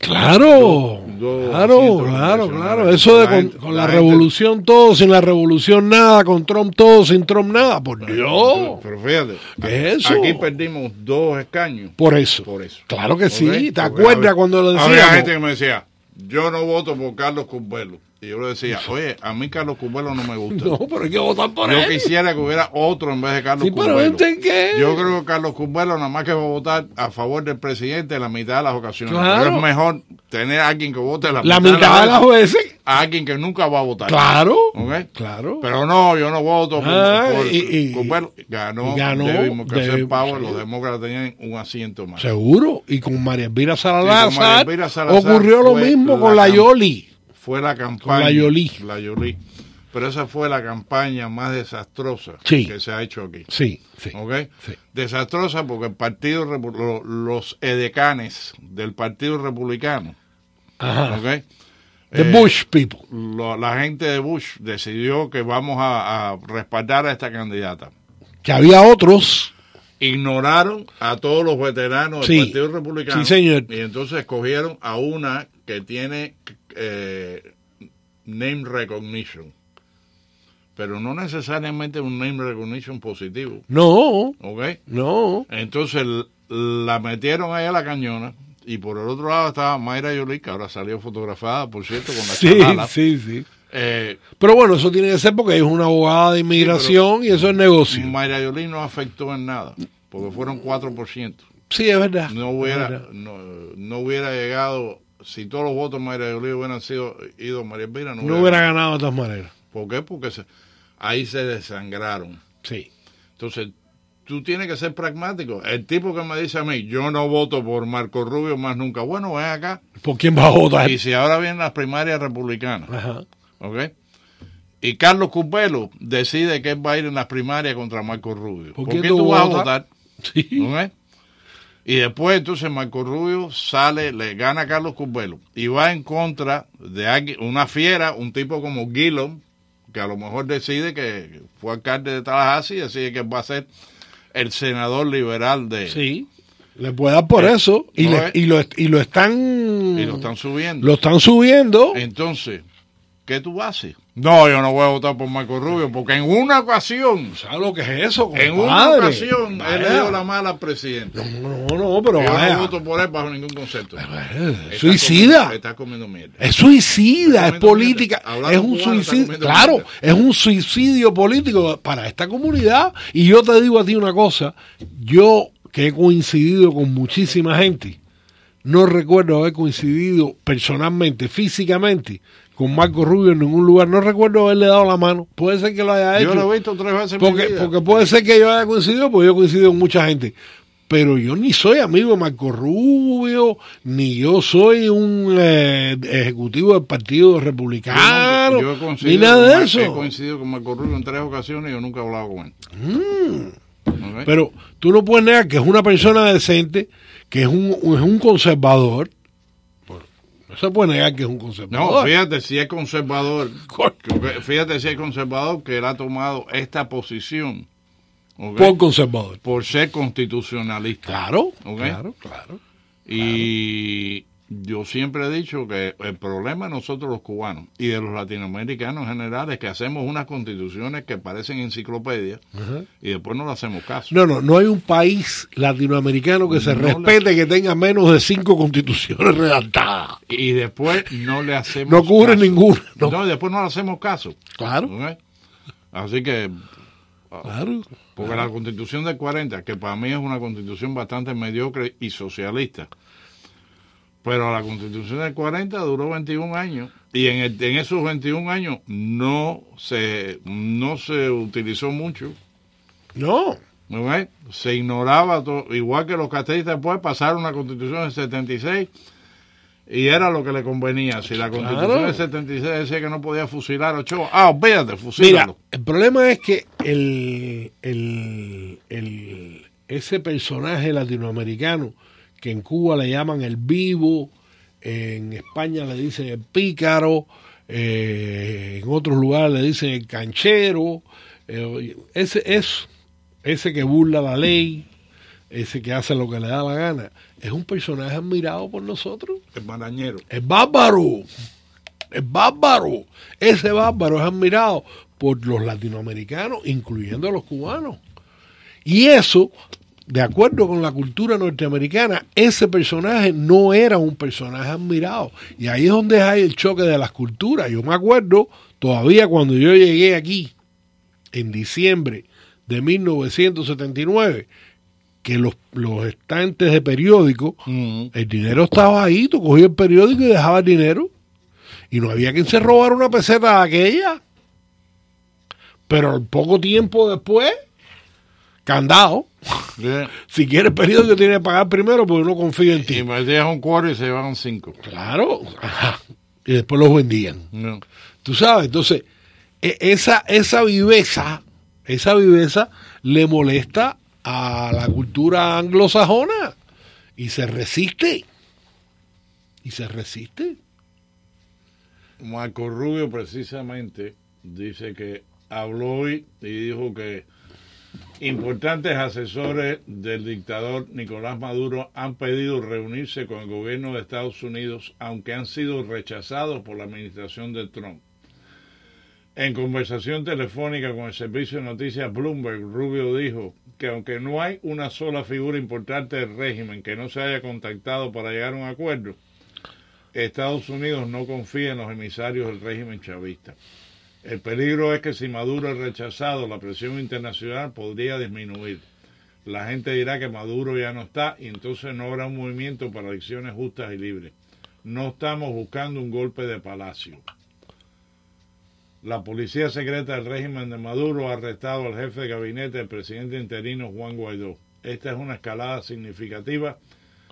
Speaker 10: Claro, claro, claro, claro. Eso de con,
Speaker 9: la
Speaker 10: la,
Speaker 9: gente-
Speaker 10: revolución todo, sin la revolución nada, con Trump todo, sin Trump nada. Por Dios.
Speaker 9: Pero fíjate,
Speaker 10: ¿Qué es eso?
Speaker 9: aquí perdimos dos escaños.
Speaker 10: Por eso.
Speaker 9: Por eso.
Speaker 10: Claro que sí. ¿Te acuerdas
Speaker 9: había-
Speaker 10: cuando lo
Speaker 9: Había
Speaker 10: decíamos?
Speaker 9: gente que me decía, yo no voto por Carlos Curbelo. Y yo le decía, oye, a mí Carlos Curbelo no me gusta.
Speaker 10: No, pero hay que votar por
Speaker 9: yo
Speaker 10: él.
Speaker 9: quisiera que hubiera otro en vez de Carlos
Speaker 10: Sí, pero
Speaker 9: Curbelo.
Speaker 10: ¿este qué?
Speaker 9: Yo creo que Carlos Curbelo nada más que va a votar a favor del presidente en la mitad de las ocasiones.
Speaker 10: Claro.
Speaker 9: Pero es mejor tener a alguien que vote la,
Speaker 10: La mitad de las veces.
Speaker 9: a alguien que nunca va a votar.
Speaker 10: Claro.
Speaker 9: ¿Ok?
Speaker 10: Claro.
Speaker 9: Pero no, yo no voto
Speaker 10: Ah,
Speaker 9: por
Speaker 10: y- y-
Speaker 9: Curbelo. Ganó,
Speaker 10: ganó
Speaker 9: David
Speaker 10: sí.
Speaker 9: los demócratas tenían un asiento más.
Speaker 10: Seguro. Y con María Elvira Salazar,
Speaker 9: María Elvira Salazar
Speaker 10: ocurrió lo mismo con
Speaker 9: la
Speaker 10: Yoli.
Speaker 9: Fue la campaña.
Speaker 10: La Yolí.
Speaker 9: La Yolí. Pero esa fue la campaña más desastrosa
Speaker 10: Sí.
Speaker 9: que se ha hecho aquí.
Speaker 10: Sí, sí.
Speaker 9: ¿Ok?
Speaker 10: Sí.
Speaker 9: Desastrosa porque el partido, los edecanes del Partido Republicano,
Speaker 10: Ajá.
Speaker 9: ¿ok?
Speaker 10: The
Speaker 9: Eh,
Speaker 10: Bush people.
Speaker 9: lo- la gente de Bush decidió que vamos a, a respaldar a esta candidata.
Speaker 10: Que había otros.
Speaker 9: Ignoraron a todos los veteranos del. Partido Republicano.
Speaker 10: Sí, señor.
Speaker 9: Y entonces escogieron a una que tiene eh, name recognition. Pero no necesariamente un name recognition positivo.
Speaker 10: No,
Speaker 9: ¿Ok?
Speaker 10: no.
Speaker 9: Entonces la metieron ahí a la cañona. Y por el otro lado estaba Mayra Yolí, que ahora salió fotografada, por cierto, con la
Speaker 10: Sí, sí, sí.
Speaker 9: Eh,
Speaker 10: Pero bueno, eso tiene que ser porque es una abogada de inmigración y eso es negocio.
Speaker 9: Mayra Yolí no afectó en nada, porque fueron 4%.
Speaker 10: Sí, es verdad.
Speaker 9: No hubiera,
Speaker 10: verdad.
Speaker 9: no, no hubiera llegado, si todos los votos de Mayra Yolí hubieran sido ido a María Elvira, no,
Speaker 10: No hubiera ganado de todas maneras.
Speaker 9: ¿Por qué? Porque se- ahí se desangraron.
Speaker 10: Sí.
Speaker 9: Entonces, tú tienes que ser pragmático. El tipo que me dice a mí, yo no voto por Marco Rubio más nunca. Bueno, ven acá.
Speaker 10: ¿Por quién va a votar?
Speaker 9: Y si ahora vienen las primarias republicanas,
Speaker 10: Ajá.
Speaker 9: ¿ok? Y Carlos Cupelo decide que él va a ir en las primarias contra Marco Rubio.
Speaker 10: ¿Por
Speaker 9: ¿Por,
Speaker 10: quién
Speaker 9: qué
Speaker 10: tú
Speaker 9: vas a votar?
Speaker 10: Sí.
Speaker 9: ¿Ok? Y después entonces Marco Rubio sale, le gana a Carlos Cupelo y va en contra de una fiera, un tipo como Gillum, que a lo mejor decide que fue alcalde de Tallahassee y decide que va a ser el senador liberal de...
Speaker 10: Sí. Le puede dar por
Speaker 9: Eh,
Speaker 10: eso y,
Speaker 9: no
Speaker 10: le-
Speaker 9: es-
Speaker 10: y, lo, y lo están
Speaker 9: Y lo están subiendo.
Speaker 10: lo están subiendo.
Speaker 9: Entonces, ¿qué tú haces? No, yo no voy a votar por Marco Rubio porque en una ocasión,
Speaker 10: ¿Sabes lo que es eso?
Speaker 9: en una ocasión, él
Speaker 10: Vaya.
Speaker 9: le dio la mala al presidente.
Speaker 10: No, no, pero
Speaker 9: yo
Speaker 10: vaya.
Speaker 9: no voto por él bajo ningún concepto. Está
Speaker 10: suicida.
Speaker 9: comiendo- Está comiendo mierda.
Speaker 10: Es suicida, es política, es un
Speaker 9: cubano,
Speaker 10: suicidio, claro,
Speaker 9: mierda.
Speaker 10: es un suicidio político para esta comunidad. Y yo te digo a ti una cosa, yo que he coincidido con muchísima gente, no recuerdo haber coincidido personalmente, físicamente, con Marco Rubio en ningún lugar. No recuerdo haberle dado la mano. Puede ser que lo haya hecho.
Speaker 9: Yo lo he visto tres veces en mi
Speaker 10: porque,
Speaker 9: vida.
Speaker 10: porque puede ser que yo haya coincidido, porque yo he coincidido con mucha gente. Pero yo ni soy amigo de Marco Rubio, ni yo soy un eh, ejecutivo del Partido Republicano,
Speaker 9: Yo
Speaker 10: ni nada de eso.
Speaker 9: He coincidido con Marco Rubio en tres ocasiones y yo nunca he hablado con él.
Speaker 10: Mm. Pero tú no puedes negar que es una persona decente, que es un, es un conservador. No se puede negar que es un
Speaker 9: No,
Speaker 10: conservador.
Speaker 9: fíjate si es conservador. Fíjate si es conservador que él ha tomado esta posición.
Speaker 10: Por conservador.
Speaker 9: Por ser constitucionalista.
Speaker 10: Claro, claro, claro.
Speaker 9: Y yo siempre he dicho que el problema de nosotros los cubanos y de los latinoamericanos en general es que hacemos unas constituciones que parecen enciclopedias y después no le hacemos caso.
Speaker 10: No, no, no hay un país latinoamericano que se
Speaker 9: le-
Speaker 10: respete que tenga menos de cinco constituciones redactadas.
Speaker 9: Y después no le hacemos
Speaker 10: No cubre
Speaker 9: caso.
Speaker 10: ninguna. No.
Speaker 9: No, y después no le hacemos caso.
Speaker 10: Claro.
Speaker 9: Así que
Speaker 10: Claro.
Speaker 9: Porque la constitución del 40, que para mí es una constitución bastante mediocre y socialista, pero la constitución del 40 duró 21 años y en, el- en esos 21 años no se, no se utilizó mucho.
Speaker 10: No.
Speaker 9: Se ignoraba todo, igual que los castristas después pasaron una constitución del 76 y era lo que le convenía. Si la constitución
Speaker 10: Claro.
Speaker 9: del 76 decía que no podía fusilar a Ochoa, ah, olvídate,
Speaker 10: Mira,
Speaker 9: fusílalo.
Speaker 10: el problema es que el, el, el- ese personaje latinoamericano que en Cuba le llaman el vivo, en España le dicen el pícaro, eh, en otros lugares le dicen el canchero, eh, ese es ese que burla la ley, ese que hace lo que le da la gana, es un personaje admirado por nosotros.
Speaker 9: El marañero.
Speaker 10: Es bárbaro. Es bárbaro. Ese bárbaro es admirado por los latinoamericanos, incluyendo a los cubanos. Y eso, de acuerdo con la cultura norteamericana, ese personaje no era un personaje admirado. Y ahí es donde hay el choque de las culturas. Yo me acuerdo todavía cuando yo llegué aquí, en diciembre de 1979, que los, los estantes de periódicos, el dinero estaba ahí, tú cogías el periódico y dejabas el dinero. Y no había quien se robara una peseta de aquella. Pero al poco tiempo después, candado. Si quieres periódico tienes que pagar primero porque no confía en ti.
Speaker 9: Y metías un cuarto y se llevaban cinco.
Speaker 10: Claro. Ajá. Y después los vendían.
Speaker 9: No.
Speaker 10: Tú sabes, entonces, e- esa, esa viveza, esa viveza le molesta a la cultura anglosajona y se resiste. Y se resiste.
Speaker 9: Marco Rubio precisamente dice que habló hoy y dijo que importantes asesores del dictador Nicolás Maduro han pedido reunirse con el gobierno de Estados Unidos, aunque han sido rechazados por la administración de Trump. En conversación telefónica con el servicio de noticias Bloomberg, Rubio dijo que aunque no hay una sola figura importante del régimen que no se haya contactado para llegar a un acuerdo, Estados Unidos no confía en los emisarios del régimen chavista. El peligro es que si Maduro es rechazado, la presión internacional podría disminuir. La gente dirá que Maduro ya no está y entonces no habrá un movimiento para elecciones justas y libres. No estamos buscando un golpe de palacio. La policía secreta del régimen de Maduro ha arrestado al jefe de gabinete del presidente interino Juan Guaidó. Esta es una escalada significativa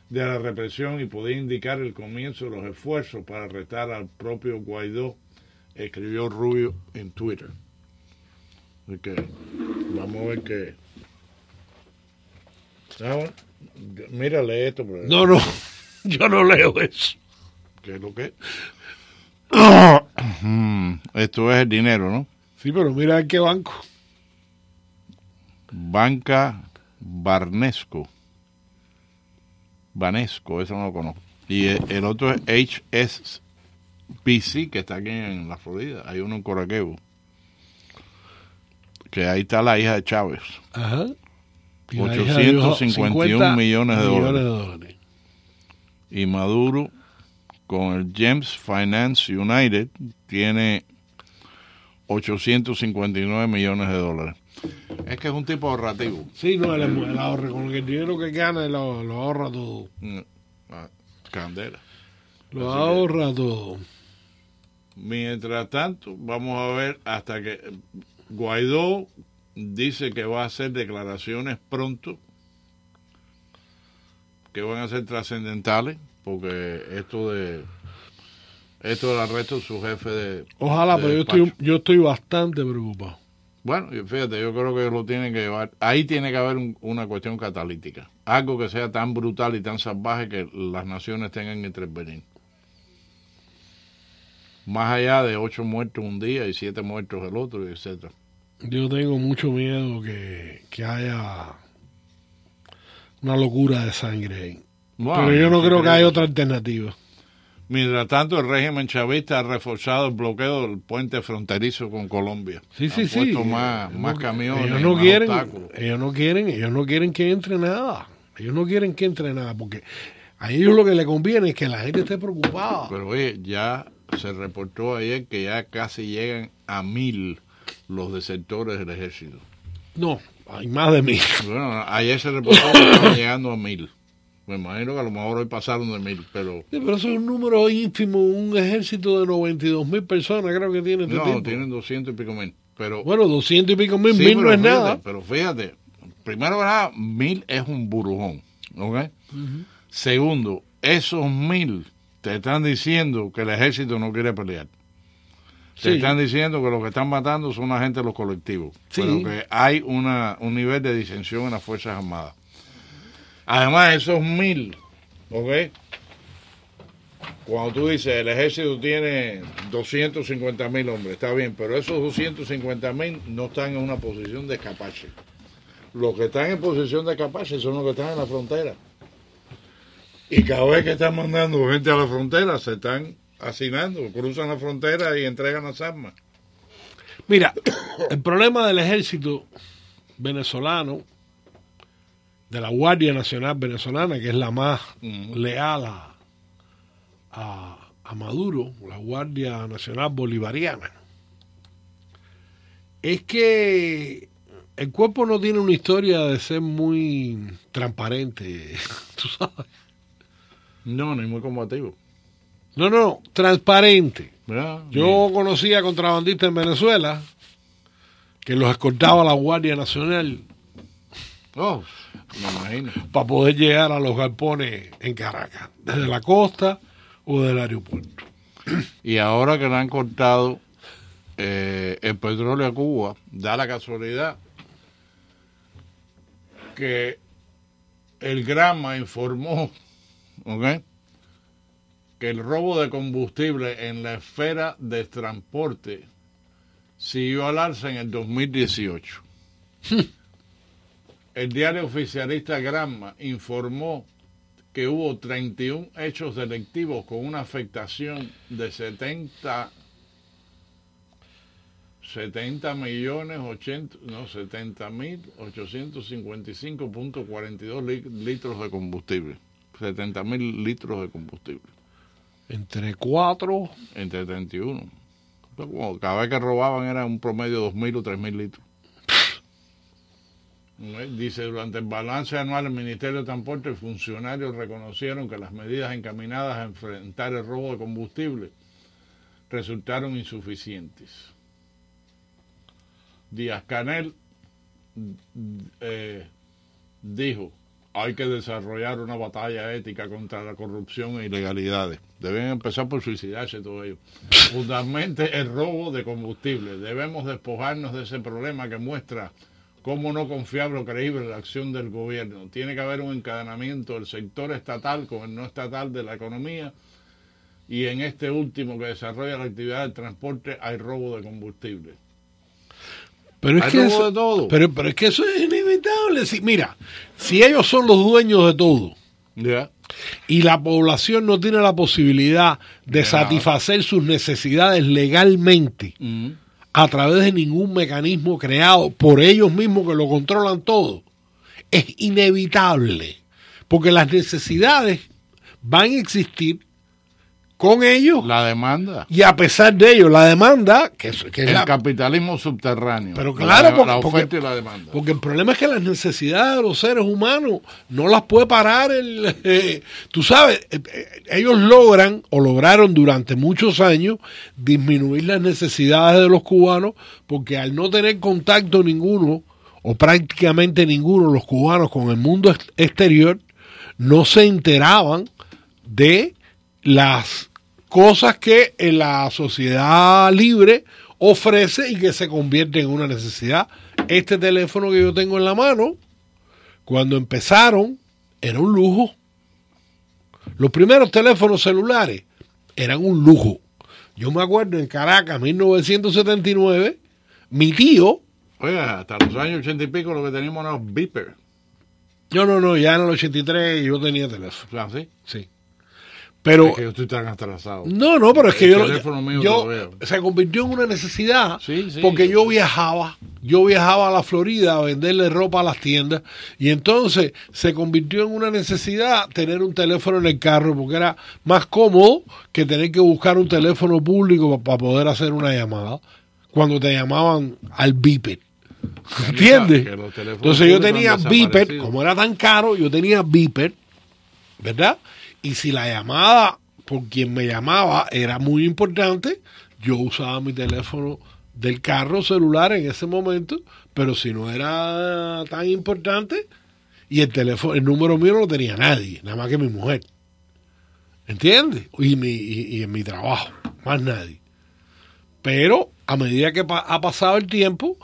Speaker 9: de la represión y podría indicar el comienzo de los esfuerzos para arrestar al propio Guaidó, escribió Rubio en Twitter. Así que vamos a ver qué. Bueno, Mírale esto. pero-
Speaker 10: No, no, yo no leo eso.
Speaker 9: ¿Qué es lo que? Esto es el dinero, ¿no?
Speaker 10: Sí, pero mira en qué banco.
Speaker 9: Banca Barnesco. Banesco, eso no lo conozco. Y el, otro es HSBC, que está aquí en la Florida. Hay uno en Coraquebo. Que ahí está la hija de Chávez.
Speaker 10: Ajá. Y la hija dijo
Speaker 9: 851 millones de dólares. Y Maduro, con el James Finance United, tiene 859 millones de dólares. Es que es un tipo ahorrativo.
Speaker 10: Sí, no, el, el ahorro, con el dinero que gana lo, lo ahorra todo.
Speaker 9: Mm, ah, Candela.
Speaker 10: Lo
Speaker 9: Así que-
Speaker 10: ahorra todo.
Speaker 9: Mientras tanto, vamos a ver hasta que Guaidó dice que va a hacer declaraciones pronto, que van a ser trascendentales, porque esto de esto del arresto de su jefe de
Speaker 10: Ojalá,
Speaker 9: de
Speaker 10: pero yo estoy, yo estoy bastante preocupado.
Speaker 9: Bueno, fíjate, yo creo que lo tienen que llevar. Ahí tiene que haber un- una cuestión catalítica. Algo que sea tan brutal y tan salvaje que las naciones tengan que intervenir. Más allá de ocho muertos un día y siete muertos el otro, etcétera.
Speaker 10: Yo tengo mucho miedo que, que haya una locura de sangre ahí. Pero yo no creo que haya otra alternativa.
Speaker 9: Mientras tanto, el régimen chavista ha reforzado el bloqueo del puente fronterizo con Colombia.
Speaker 10: Sí, sí,
Speaker 9: Han
Speaker 10: sí.
Speaker 9: puesto más,
Speaker 10: Ellos
Speaker 9: más camiones,
Speaker 10: Ellos no
Speaker 9: más
Speaker 10: quieren,
Speaker 9: obstáculos.
Speaker 10: ellos no quieren, ellos no quieren que entre nada. Ellos no quieren que entre nada, porque a ellos lo que les conviene es que la gente esté preocupada.
Speaker 9: Pero oye, ya se reportó ayer que ya casi llegan a mil los desertores del ejército.
Speaker 10: No, hay más de mí.
Speaker 9: Bueno, ayer se reportó que estaban llegando a mil. Me imagino que a lo mejor hoy pasaron de mil, pero
Speaker 10: Sí, pero eso es un número ínfimo, un ejército de 92 mil personas creo que tiene este
Speaker 9: no,
Speaker 10: tipo.
Speaker 9: tienen doscientos y pico mil. Pero,
Speaker 10: Bueno, 200 y pico mil,
Speaker 9: Sí,
Speaker 10: mil no es
Speaker 9: fíjate,
Speaker 10: nada.
Speaker 9: Pero fíjate, primero nada, mil es un burujón, ¿ok? Segundo, esos mil te están diciendo que el ejército no quiere pelear. Te
Speaker 10: Sí.
Speaker 9: están diciendo que los que están matando son la gente de los colectivos.
Speaker 10: Sí.
Speaker 9: Pero que hay una, un nivel de disensión en las Fuerzas Armadas. Además, esos mil, ¿ok? Cuando tú dices el ejército tiene 250 mil hombres, está bien, pero esos 250 mil no están en una posición de escaparse. Los que están en posición de escaparse son los que están en la frontera. Y cada vez que están mandando gente a la frontera, se están hacinando, cruzan la frontera y entregan las armas.
Speaker 10: Mira, el problema del ejército venezolano, de la Guardia Nacional Venezolana, que es la más leal a, a- a Maduro, la Guardia Nacional Bolivariana, es que el cuerpo no tiene una historia de ser muy transparente, tú sabes.
Speaker 9: No, ni muy combativo.
Speaker 10: No, no, transparente. Yo conocía contrabandistas en Venezuela que los escoltaba la Guardia Nacional
Speaker 9: Oh, me imagino.
Speaker 10: para poder llegar a los galpones en Caracas, desde la costa o del aeropuerto.
Speaker 9: Y ahora que le han cortado eh, el petróleo a Cuba, da la casualidad que el Grama informó ¿ok? que el robo de combustible en la esfera de transporte siguió al alza en el 2018. El diario oficialista Granma informó que hubo 31 hechos delictivos con una afectación de 70 70 millones 80 no 70 mil 855.42 li- litros de combustible 70 mil litros de combustible.
Speaker 10: Entre cuatro,
Speaker 9: entre 31 Pero como cada vez que robaban era un promedio de 2.000 o 3.000 litros. Dice, durante el balance anual del Ministerio de Transporte, funcionarios reconocieron que las medidas encaminadas a enfrentar el robo de combustible resultaron insuficientes. Díaz Canel eh, dijo, hay que desarrollar una batalla ética contra la corrupción e ilegalidades. Deben empezar por suicidarse todo ello. Fundamentalmente el robo de combustible. Debemos despojarnos de ese problema que muestra cómo no confiable o creíble la acción del gobierno. Tiene que haber un encadenamiento del sector estatal con el no estatal de la economía y en este último que desarrolla la actividad del transporte hay robo de combustible.
Speaker 10: Pero es que eso,
Speaker 9: de todo.
Speaker 10: Pero, pero es que eso es inevitable. Si, mira, si ellos son los dueños de todo y la población no tiene la posibilidad de satisfacer sus necesidades legalmente
Speaker 9: Mm.
Speaker 10: a través de ningún mecanismo creado por ellos mismos que lo controlan todo, es inevitable, porque las necesidades van a existir con ellos
Speaker 9: La demanda.
Speaker 10: y a pesar de ello la demanda, que es, que es
Speaker 9: El
Speaker 10: la-
Speaker 9: capitalismo subterráneo.
Speaker 10: Pero claro,
Speaker 9: la,
Speaker 10: porque-
Speaker 9: la oferta
Speaker 10: porque-
Speaker 9: y la demanda.
Speaker 10: Porque el problema es que las necesidades de los seres humanos no las puede parar el... eh, tú sabes, eh, eh, ellos logran o lograron durante muchos años disminuir las necesidades de los cubanos porque al no tener contacto ninguno o prácticamente ninguno los cubanos con el mundo ex- exterior, no se enteraban de las cosas que en la sociedad libre ofrece y que se convierte en una necesidad. Este teléfono que yo tengo en la mano, cuando empezaron, era un lujo. Los primeros teléfonos celulares eran un lujo. Yo me acuerdo en Caracas, 1979, mi tío,
Speaker 9: Oiga, hasta los años ochenta y pico lo que teníamos eran los beepers.
Speaker 10: no, no, no, ya en el 83 yo tenía teléfono,
Speaker 9: sea, ¿sí?
Speaker 10: sí. Pero
Speaker 9: Es que yo estoy tan atrasado.
Speaker 10: No, no, pero es que
Speaker 9: El
Speaker 10: yo,
Speaker 9: teléfono mío
Speaker 10: yo
Speaker 9: todavía.
Speaker 10: se convirtió en una necesidad
Speaker 9: Sí, sí.
Speaker 10: porque yo viajaba, yo viajaba a la Florida a venderle ropa a las tiendas y entonces se convirtió en una necesidad tener un teléfono en el carro porque era más cómodo que tener que buscar un teléfono público para poder hacer una llamada cuando te llamaban al beeper. ¿Entiendes? Entonces yo tenía beeper, como era tan caro, yo tenía beeper ¿verdad? Y si la llamada por quien me llamaba era muy importante, yo usaba mi teléfono del carro celular en ese momento, pero si no era tan importante, y el teléfono, el número mío no lo tenía nadie, nada más que mi mujer. ¿Entiendes? Y, mi, y, en mi trabajo, más nadie. Pero a medida que ha pasado el tiempo,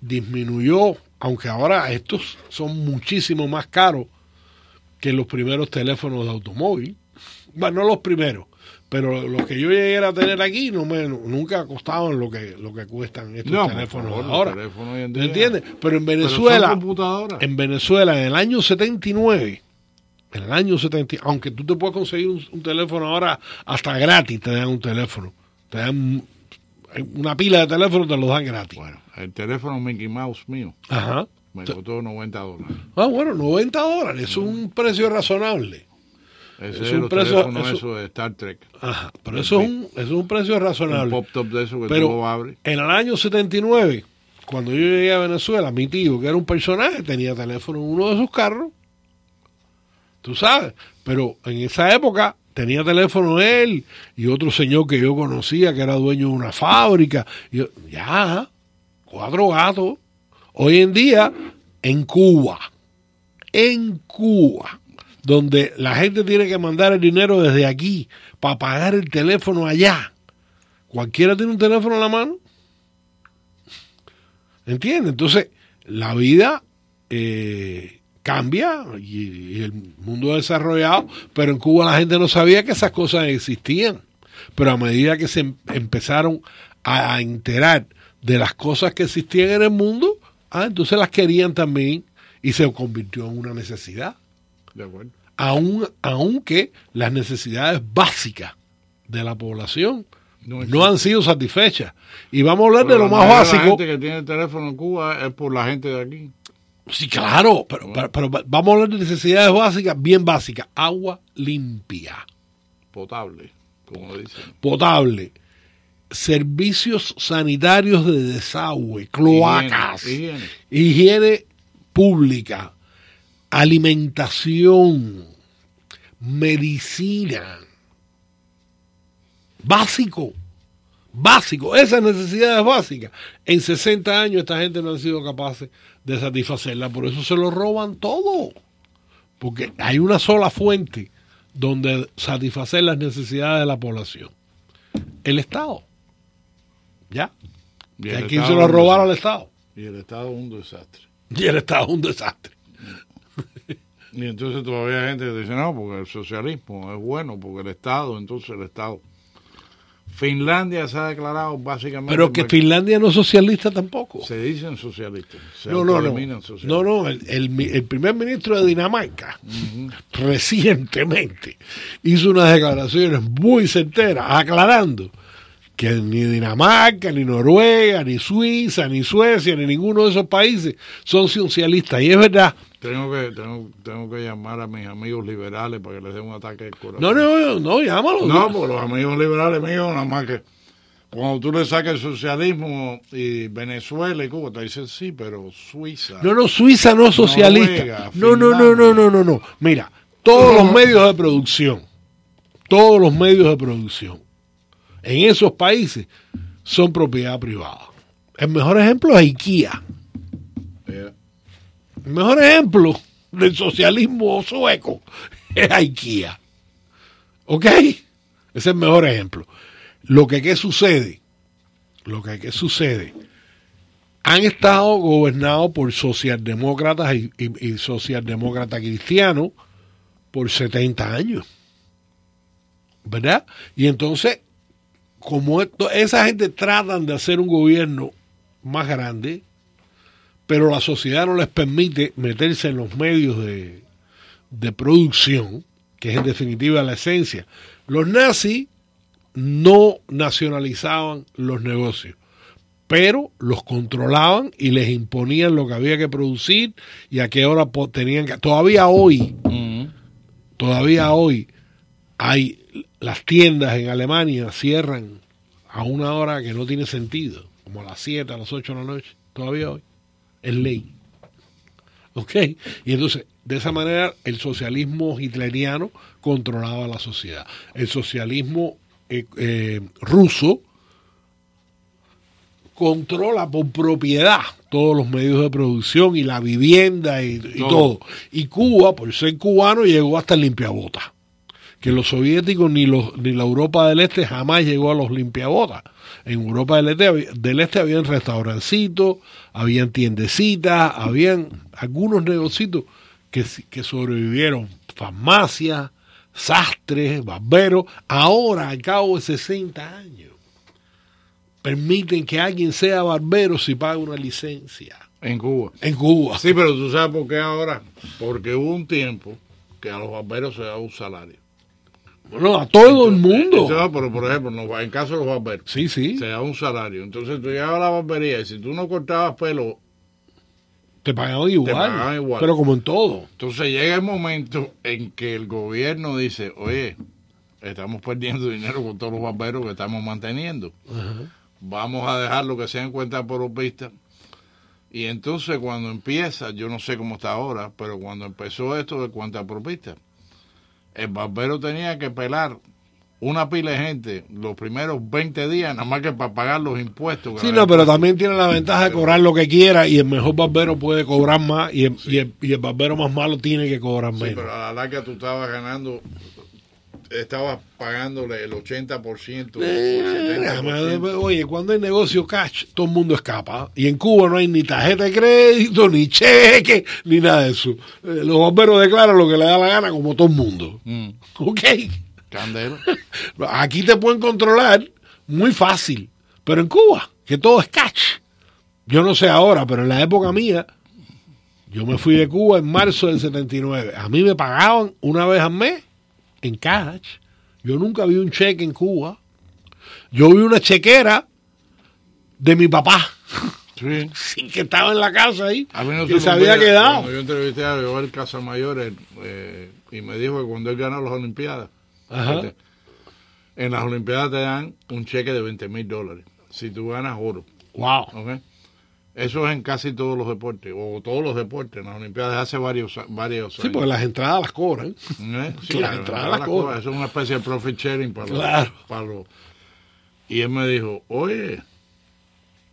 Speaker 10: disminuyó, aunque ahora estos son muchísimo más caros que los primeros teléfonos de automóvil. Bueno, no los primeros, pero los que yo llegué a tener aquí no me, nunca costaban lo que, lo que cuestan estos
Speaker 9: No,
Speaker 10: teléfonos
Speaker 9: favor,
Speaker 10: ahora. ¿Me
Speaker 9: día-
Speaker 10: entiendes? Pero en Venezuela, en Venezuela, en el año 79, en el año 70, aunque tú te puedes conseguir un, un teléfono ahora hasta gratis, te dan un teléfono. Te dan una pila de teléfonos, te los dan gratis.
Speaker 9: Bueno, el teléfono Mickey Mouse mío
Speaker 10: Ajá.
Speaker 9: Me costó 90 dólares.
Speaker 10: Ah, bueno, 90 dólares, es un precio razonable.
Speaker 9: Ese
Speaker 10: Es un precio-
Speaker 9: teléfonos
Speaker 10: eso-
Speaker 9: eso de Star Trek.
Speaker 10: Ajá, pero eso es un, es un precio
Speaker 9: Un
Speaker 10: razonable.
Speaker 9: pop top de eso que tú
Speaker 10: Pero
Speaker 9: abres.
Speaker 10: en el año 79, cuando yo llegué a Venezuela, mi tío, que era un personaje, tenía teléfono en uno de sus carros. Tú sabes, pero en esa época tenía teléfono él y otro señor que yo conocía que era dueño de una fábrica. Y yo, ya, cuatro gatos. Hoy en día, en Cuba, en Cuba, donde la gente tiene que mandar el dinero desde aquí para pagar el teléfono allá. Cualquiera tiene un teléfono en la mano. ¿Entiendes? Entonces, la vida eh, cambia y, el mundo desarrollado, pero en Cuba la gente no sabía que esas cosas existían. Pero a medida que se em- empezaron a enterar de las cosas que existían en el mundo, ah, entonces las querían también y se convirtió en una necesidad.
Speaker 9: De acuerdo.
Speaker 10: Aun, aunque las necesidades básicas de la población
Speaker 9: No
Speaker 10: no han sido satisfechas. Y vamos a hablar de lo más
Speaker 9: de La
Speaker 10: básico.
Speaker 9: gente que tiene el teléfono en Cuba es por la gente de aquí.
Speaker 10: Sí, claro, pero, pero, pero vamos a hablar de necesidades básicas, bien básicas. Agua limpia,
Speaker 9: Potable, como dicen.
Speaker 10: potable, servicios sanitarios de desagüe, cloacas,
Speaker 9: Higiene,
Speaker 10: higiene pública, alimentación, medicina. Básico, básico, esas necesidades básicas. En 60 años esta gente no ha sido capaces de satisfacerla, por eso se lo roban todo. Porque hay una sola fuente donde satisfacer las necesidades de la población. El Estado. ¿Ya?
Speaker 9: Y
Speaker 10: ¿Y
Speaker 9: el
Speaker 10: a quién
Speaker 9: Estado
Speaker 10: se lo robaron al. Estado?
Speaker 9: Y el Estado es un desastre.
Speaker 10: Y el Estado es un desastre.
Speaker 9: Y entonces todavía hay gente que dice, no, porque el socialismo es bueno, porque el Estado, entonces el Estado. Finlandia se ha declarado básicamente...
Speaker 10: Pero que Finlandia no es socialista tampoco.
Speaker 9: Se dicen socialistas, se
Speaker 10: No, no, no.
Speaker 9: socialistas.
Speaker 10: No, no, el, el el primer ministro de Dinamarca recientemente hizo unas declaraciones muy certeras aclarando que ni Dinamarca, ni Noruega, ni Suiza, ni Suecia, ni ninguno de esos países son socialistas. Y es verdad.
Speaker 9: Tengo que, tengo, tengo que llamar a mis amigos liberales para que les den un ataque de corazón.
Speaker 10: No, no, no, no llámalo.
Speaker 9: No, porque los amigos liberales míos, nada más que cuando tú le sacas el socialismo y Venezuela y Cuba, te dicen sí, pero Suiza.
Speaker 10: No, no, Suiza no es socialista.
Speaker 9: Noruega,
Speaker 10: no, no, no, no, no, no, no. Mira, todos los medios de producción, todos los medios de producción en esos países son propiedad privada. El mejor ejemplo es IKEA. El mejor ejemplo del socialismo sueco es IKEA. ¿Ok? Ese es el mejor ejemplo. Lo que ¿qué sucede, lo que ¿qué sucede, han estado gobernados por socialdemócratas y socialdemócratas cristianos por 70 años. ¿Verdad? Y entonces, como esto, esa gente tratan de hacer un gobierno más grande, pero la sociedad no les permite meterse en los medios de, de producción, que es en definitiva la esencia. Los nazis no nacionalizaban los negocios, pero los controlaban y les imponían lo que había que producir y a qué hora tenían que... Todavía hoy, todavía hoy hay las tiendas en Alemania cierran a una hora que no tiene sentido, como a las 7, a las 8 de la noche, todavía hoy. Es ley. ¿Ok? Y entonces, de esa manera, el socialismo hitleriano controlaba la sociedad. El socialismo eh, eh, ruso controla por propiedad todos los medios de producción y la vivienda y, y
Speaker 9: Todo.
Speaker 10: todo. Y Cuba, por ser cubano, llegó hasta el limpiabotas. Que los soviéticos ni los ni la Europa del Este jamás llegó a los limpiabotas. En Europa del Este, había- del este habían restaurancitos, habían tiendecitas, habían algunos negocios que, que sobrevivieron. Farmacias, sastres, barberos. Ahora, al cabo de 60 años, permiten que alguien sea barbero si paga una licencia.
Speaker 9: en Cuba.
Speaker 10: En Cuba.
Speaker 9: Sí, pero tú sabes por qué ahora. Porque hubo un tiempo que a los barberos se daba un salario.
Speaker 10: Bueno, a todo el mundo.
Speaker 9: Pero por ejemplo, no- en caso de los barberos,
Speaker 10: Sí, sí.
Speaker 9: se da un salario. Entonces tú llegabas a la barbería y si tú no cortabas pelo,
Speaker 10: Te pagaban igual.
Speaker 9: pagaban igual.
Speaker 10: Pero como en todo.
Speaker 9: entonces llega el momento en que el gobierno dice, oye, estamos perdiendo dinero con todos los barberos que estamos manteniendo. Vamos a dejarlo que sea en cuenta propista. Y entonces cuando empieza, yo no sé cómo está ahora, pero cuando empezó esto de cuenta propista, el barbero tenía que pelar una pila de gente los primeros 20 días, nada más que para pagar los impuestos.
Speaker 10: Sí, no, pero también tiene la ventaja de cobrar lo que quiera y el mejor barbero puede cobrar más y el, y el, y el barbero más malo tiene que cobrar
Speaker 9: Sí,
Speaker 10: menos.
Speaker 9: pero a la larga tú estabas ganando, estabas pagándole el 80%, o
Speaker 10: Eh,
Speaker 9: el
Speaker 10: déjame-
Speaker 9: 70%.
Speaker 10: Oye, cuando hay negocio cash, todo el mundo escapa. Y en Cuba no hay ni tarjeta de crédito, ni cheque, ni nada de eso. Eh, Los bomberos declaran lo que le da la gana como todo el mundo.
Speaker 9: Mm,
Speaker 10: ¿Ok?
Speaker 9: candela.
Speaker 10: Aquí te pueden controlar muy fácil. Pero en Cuba, que todo es cash. Yo no sé ahora, pero en la época mía, yo me fui de Cuba en marzo del 79. A mí me pagaban una vez al mes en cash. Yo nunca vi un cheque en Cuba. Yo vi una chequera de mi papá.
Speaker 9: Sí.
Speaker 10: Sí, que estaba en la casa ahí.
Speaker 9: A mí no
Speaker 10: que
Speaker 9: me
Speaker 10: se había
Speaker 9: olvida
Speaker 10: quedado.
Speaker 9: Cuando yo entrevisté a Joel Casamayor eh, y me dijo que cuando él ganó las Olimpiadas,
Speaker 10: Ajá.
Speaker 9: este, en las Olimpiadas te dan un cheque de 20 mil dólares si tú ganas oro.
Speaker 10: Wow.
Speaker 9: Eso es en casi todos los deportes, o todos los deportes, en las Olimpiadas hace varios, varios
Speaker 10: Sí,
Speaker 9: años.
Speaker 10: porque las entradas las cobran.
Speaker 9: ¿Eh? Sí,
Speaker 10: las
Speaker 9: la-
Speaker 10: entradas
Speaker 9: la-
Speaker 10: las
Speaker 9: la
Speaker 10: cobran.
Speaker 9: Eso es una especie de profit sharing para, los-
Speaker 10: Claro.
Speaker 9: para los... Y él me dijo, oye,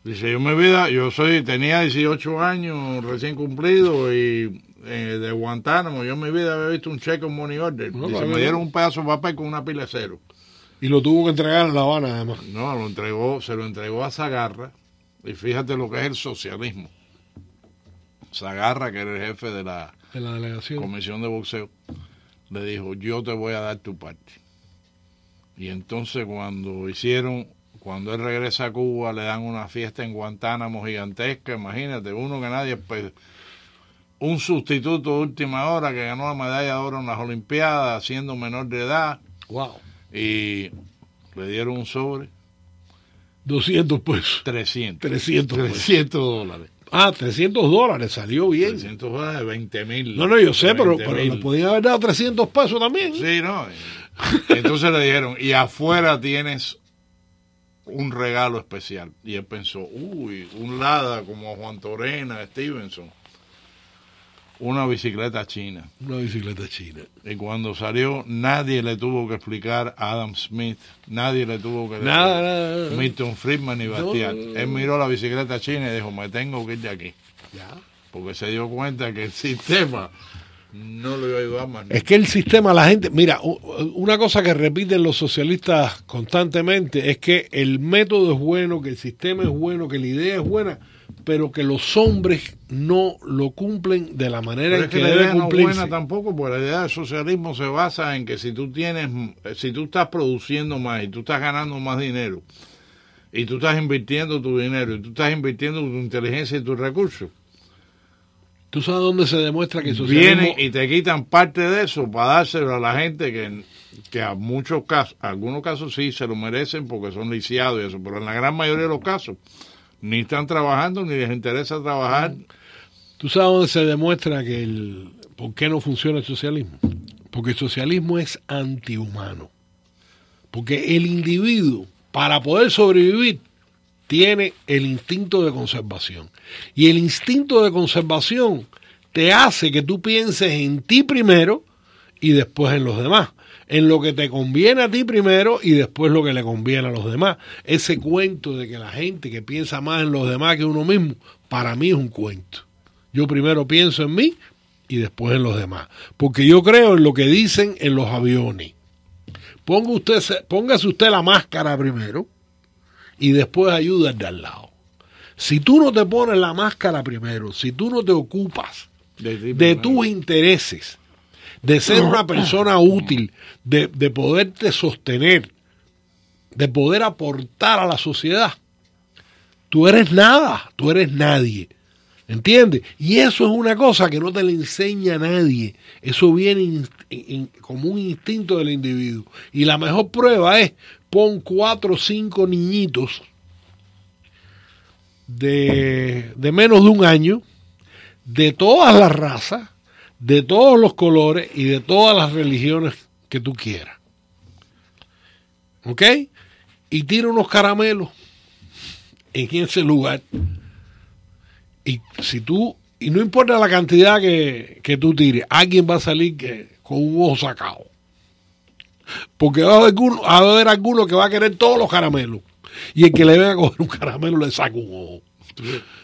Speaker 9: dice, yo mi vida, yo soy, tenía 18 años recién cumplido y eh, de Guantánamo, yo en mi vida había visto un cheque, un money order.
Speaker 10: No,
Speaker 9: dice, me dieron un pedazo de papel con una pila de cero.
Speaker 10: Y lo tuvo que entregar en La Habana, además.
Speaker 9: No, lo entregó, se lo entregó a Zagarra. Y fíjate lo que es el socialismo. Zagarra, que era el jefe de la
Speaker 10: De la delegación.
Speaker 9: comisión de boxeo, le dijo, yo te voy a dar tu parte. Y entonces cuando hicieron, cuando él regresa a Cuba, le dan una fiesta en Guantánamo gigantesca, imagínate, uno que nadie, pues, un sustituto de última hora que ganó la medalla de oro en las Olimpiadas, siendo menor de edad,
Speaker 10: Wow.
Speaker 9: y le dieron un sobre
Speaker 10: 200 pesos.
Speaker 9: 300.
Speaker 10: 300 pesos.
Speaker 9: 300 dólares.
Speaker 10: Ah, 300 dólares, salió bien.
Speaker 9: 300 dólares, 20 mil.
Speaker 10: No, no, yo sé, pero, pero le podían haber dado 300 pesos también.
Speaker 9: Sí, no. Entonces le dijeron, y afuera tienes un regalo especial. Y él pensó, uy, un Lada como Juan Torena, Stevenson. Una bicicleta china.
Speaker 10: Una bicicleta china.
Speaker 9: Y cuando salió, nadie le tuvo que explicar a Adam Smith, nadie le tuvo que
Speaker 10: Nada, nada, nada.
Speaker 9: Milton Friedman y Bastiat.
Speaker 10: No, no, no.
Speaker 9: Él miró la bicicleta china y dijo, me tengo que ir de aquí.
Speaker 10: Ya.
Speaker 9: Porque se dio cuenta que el sistema no le iba a ayudar más.
Speaker 10: Es que el sistema, la gente, mira, una cosa que repiten los socialistas constantemente es que el método es bueno, que el sistema es bueno, que la idea es buena, pero que los hombres no lo cumplen de la manera
Speaker 9: Pero
Speaker 10: en que,
Speaker 9: la
Speaker 10: debe
Speaker 9: idea no es
Speaker 10: cumplirse.
Speaker 9: buena tampoco, porque la idea del socialismo se basa en que si tú tienes, si tú estás produciendo más y tú estás ganando más dinero, y tú estás invirtiendo tu dinero, y tú estás invirtiendo tu inteligencia y tus recursos,
Speaker 10: ¿Tú sabes dónde se demuestra que el socialismo...
Speaker 9: vienen y te quitan parte de eso para dárselo a la gente que, que a muchos casos, a algunos casos sí se lo merecen porque son lisiados y eso, pero en la gran mayoría de los casos ni están trabajando ni les interesa trabajar.
Speaker 10: ¿Tú sabes dónde se demuestra que el por qué no funciona el socialismo? Porque el socialismo es antihumano. Porque el individuo, para poder sobrevivir, tiene el instinto de conservación. Y el instinto de conservación te hace que tú pienses en ti primero y después en los demás. En lo que te conviene a ti primero y después lo que le conviene a los demás. Ese cuento de que la gente que piensa más en los demás que uno mismo, para mí es un cuento. Yo primero pienso en mí y después en los demás. Porque yo creo en lo que dicen en los aviones. Ponga usted, póngase usted la máscara primero y después ayuda al de al lado. Si tú no te pones la máscara primero, si tú no te ocupas
Speaker 9: De,
Speaker 10: de tus intereses, de ser una persona útil, de, de poderte sostener, de poder aportar a la sociedad, tú eres nada, tú eres nadie. ¿Entiendes? Y eso es una cosa que no te le enseña a nadie. Eso viene in- in- como un instinto del individuo. Y la mejor prueba es pon cuatro o cinco niñitos de, de menos de un año, de todas las razas, de todos los colores y de todas las religiones que tú quieras. ¿Ok? Y tira unos caramelos en ese lugar. Y si tú, y no importa la cantidad que, que tú tires, alguien va a salir que, con un ojo sacado. Porque va a, haber alguno, va a haber alguno que va a querer todos los caramelos. Y el que le venga a coger un caramelo le saca un ojo.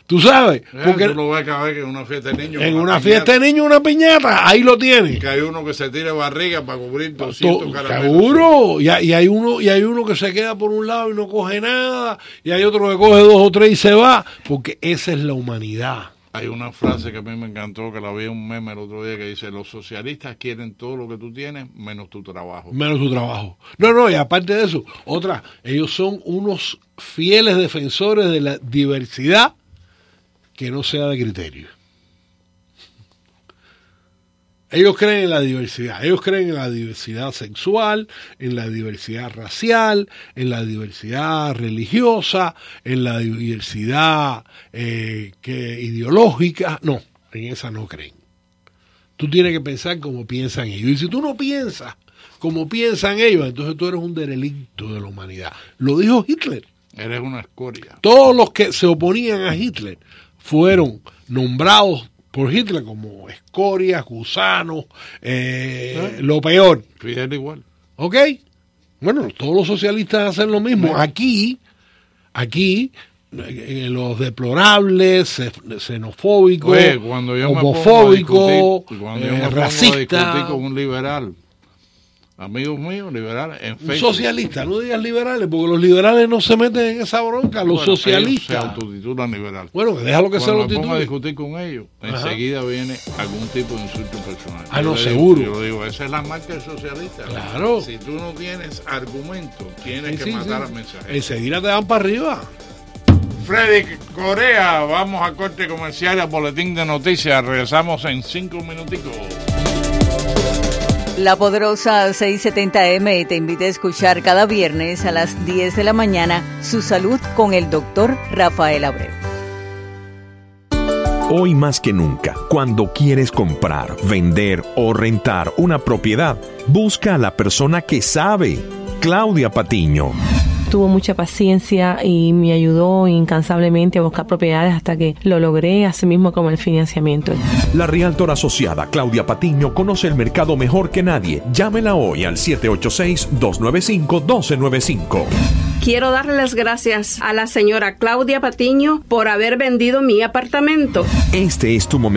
Speaker 10: Tú sabes,
Speaker 9: Eh,
Speaker 10: porque
Speaker 9: tú lo ves cada vez que en una fiesta de niños.
Speaker 10: en
Speaker 9: una piñata,
Speaker 10: fiesta de niños una piñata, ahí lo tiene.
Speaker 9: Que hay uno que se tira barriga para cubrir 200
Speaker 10: To-
Speaker 9: caramelos.
Speaker 10: Seguro, y hay uno y hay uno que se queda por un lado y no coge nada, y hay otro que coge dos o tres y se va, porque esa es la humanidad.
Speaker 9: Hay una frase que a mí me encantó, que la vi en un meme el otro día, que dice, los socialistas quieren todo lo que tú tienes, menos tu trabajo.
Speaker 10: menos tu trabajo. No, no, y aparte de eso, otra, ellos son unos fieles defensores de la diversidad que no sea de criterio. Ellos creen en la diversidad, ellos creen en la diversidad sexual, en la diversidad racial, en la diversidad religiosa, en la diversidad eh, que, ideológica. No, en esa no creen. Tú tienes que pensar como piensan ellos. Y si tú no piensas como piensan ellos, entonces tú eres un derelicto de la humanidad. Lo dijo Hitler.
Speaker 9: Eres una escoria.
Speaker 10: Todos los que se oponían a Hitler fueron nombrados por Hitler como escorias, gusanos, eh, lo peor.
Speaker 9: Fidel igual.
Speaker 10: ¿Ok? Bueno, todos los socialistas hacen lo mismo. Aquí, aquí, eh, los deplorables, xe- xenofóbicos,
Speaker 9: Oye, cuando yo me pongo a
Speaker 10: homofóbicos,
Speaker 9: discutir, cuando yo
Speaker 10: eh,
Speaker 9: me pongo a discutir
Speaker 10: racistas.
Speaker 9: con un liberal, amigos míos, liberales, en Facebook.
Speaker 10: socialista, no digas liberales, porque los liberales no se meten en esa bronca, los
Speaker 9: bueno, ellos Se
Speaker 10: socialistas.
Speaker 9: autotitulan liberal.
Speaker 10: Bueno, que déjalo que se
Speaker 9: Cuando
Speaker 10: lo
Speaker 9: me pongo a discutir con ellos,
Speaker 10: Ajá.
Speaker 9: enseguida viene algún tipo de insulto personal.
Speaker 10: Ah, no,
Speaker 9: le digo-
Speaker 10: seguro.
Speaker 9: yo digo, esa es la marca del socialista.
Speaker 10: Claro.
Speaker 9: Si tú no tienes argumento, tienes
Speaker 10: Sí,
Speaker 9: que
Speaker 10: sí,
Speaker 9: matar
Speaker 10: sí.
Speaker 9: al mensaje.
Speaker 10: Enseguida te dan para arriba.
Speaker 9: Freddy Corea, vamos a corte comercial al boletín de noticias. Regresamos en cinco minuticos.
Speaker 3: La poderosa 670M te invita a escuchar cada viernes a las 10 de la mañana Su Salud con el doctor Rafael Abreu.
Speaker 11: Hoy más que nunca, cuando quieres comprar, vender o rentar una propiedad, busca a la persona que sabe. Claudia Patiño.
Speaker 12: Tuvo mucha paciencia y me ayudó incansablemente a buscar propiedades hasta que lo logré, así mismo como el financiamiento.
Speaker 11: La Realtor asociada Claudia Patiño conoce el mercado mejor que nadie. Llámela hoy al 786-295-1295.
Speaker 13: Quiero darle las gracias a la señora Claudia Patiño por haber vendido mi apartamento.
Speaker 11: Este es tu momento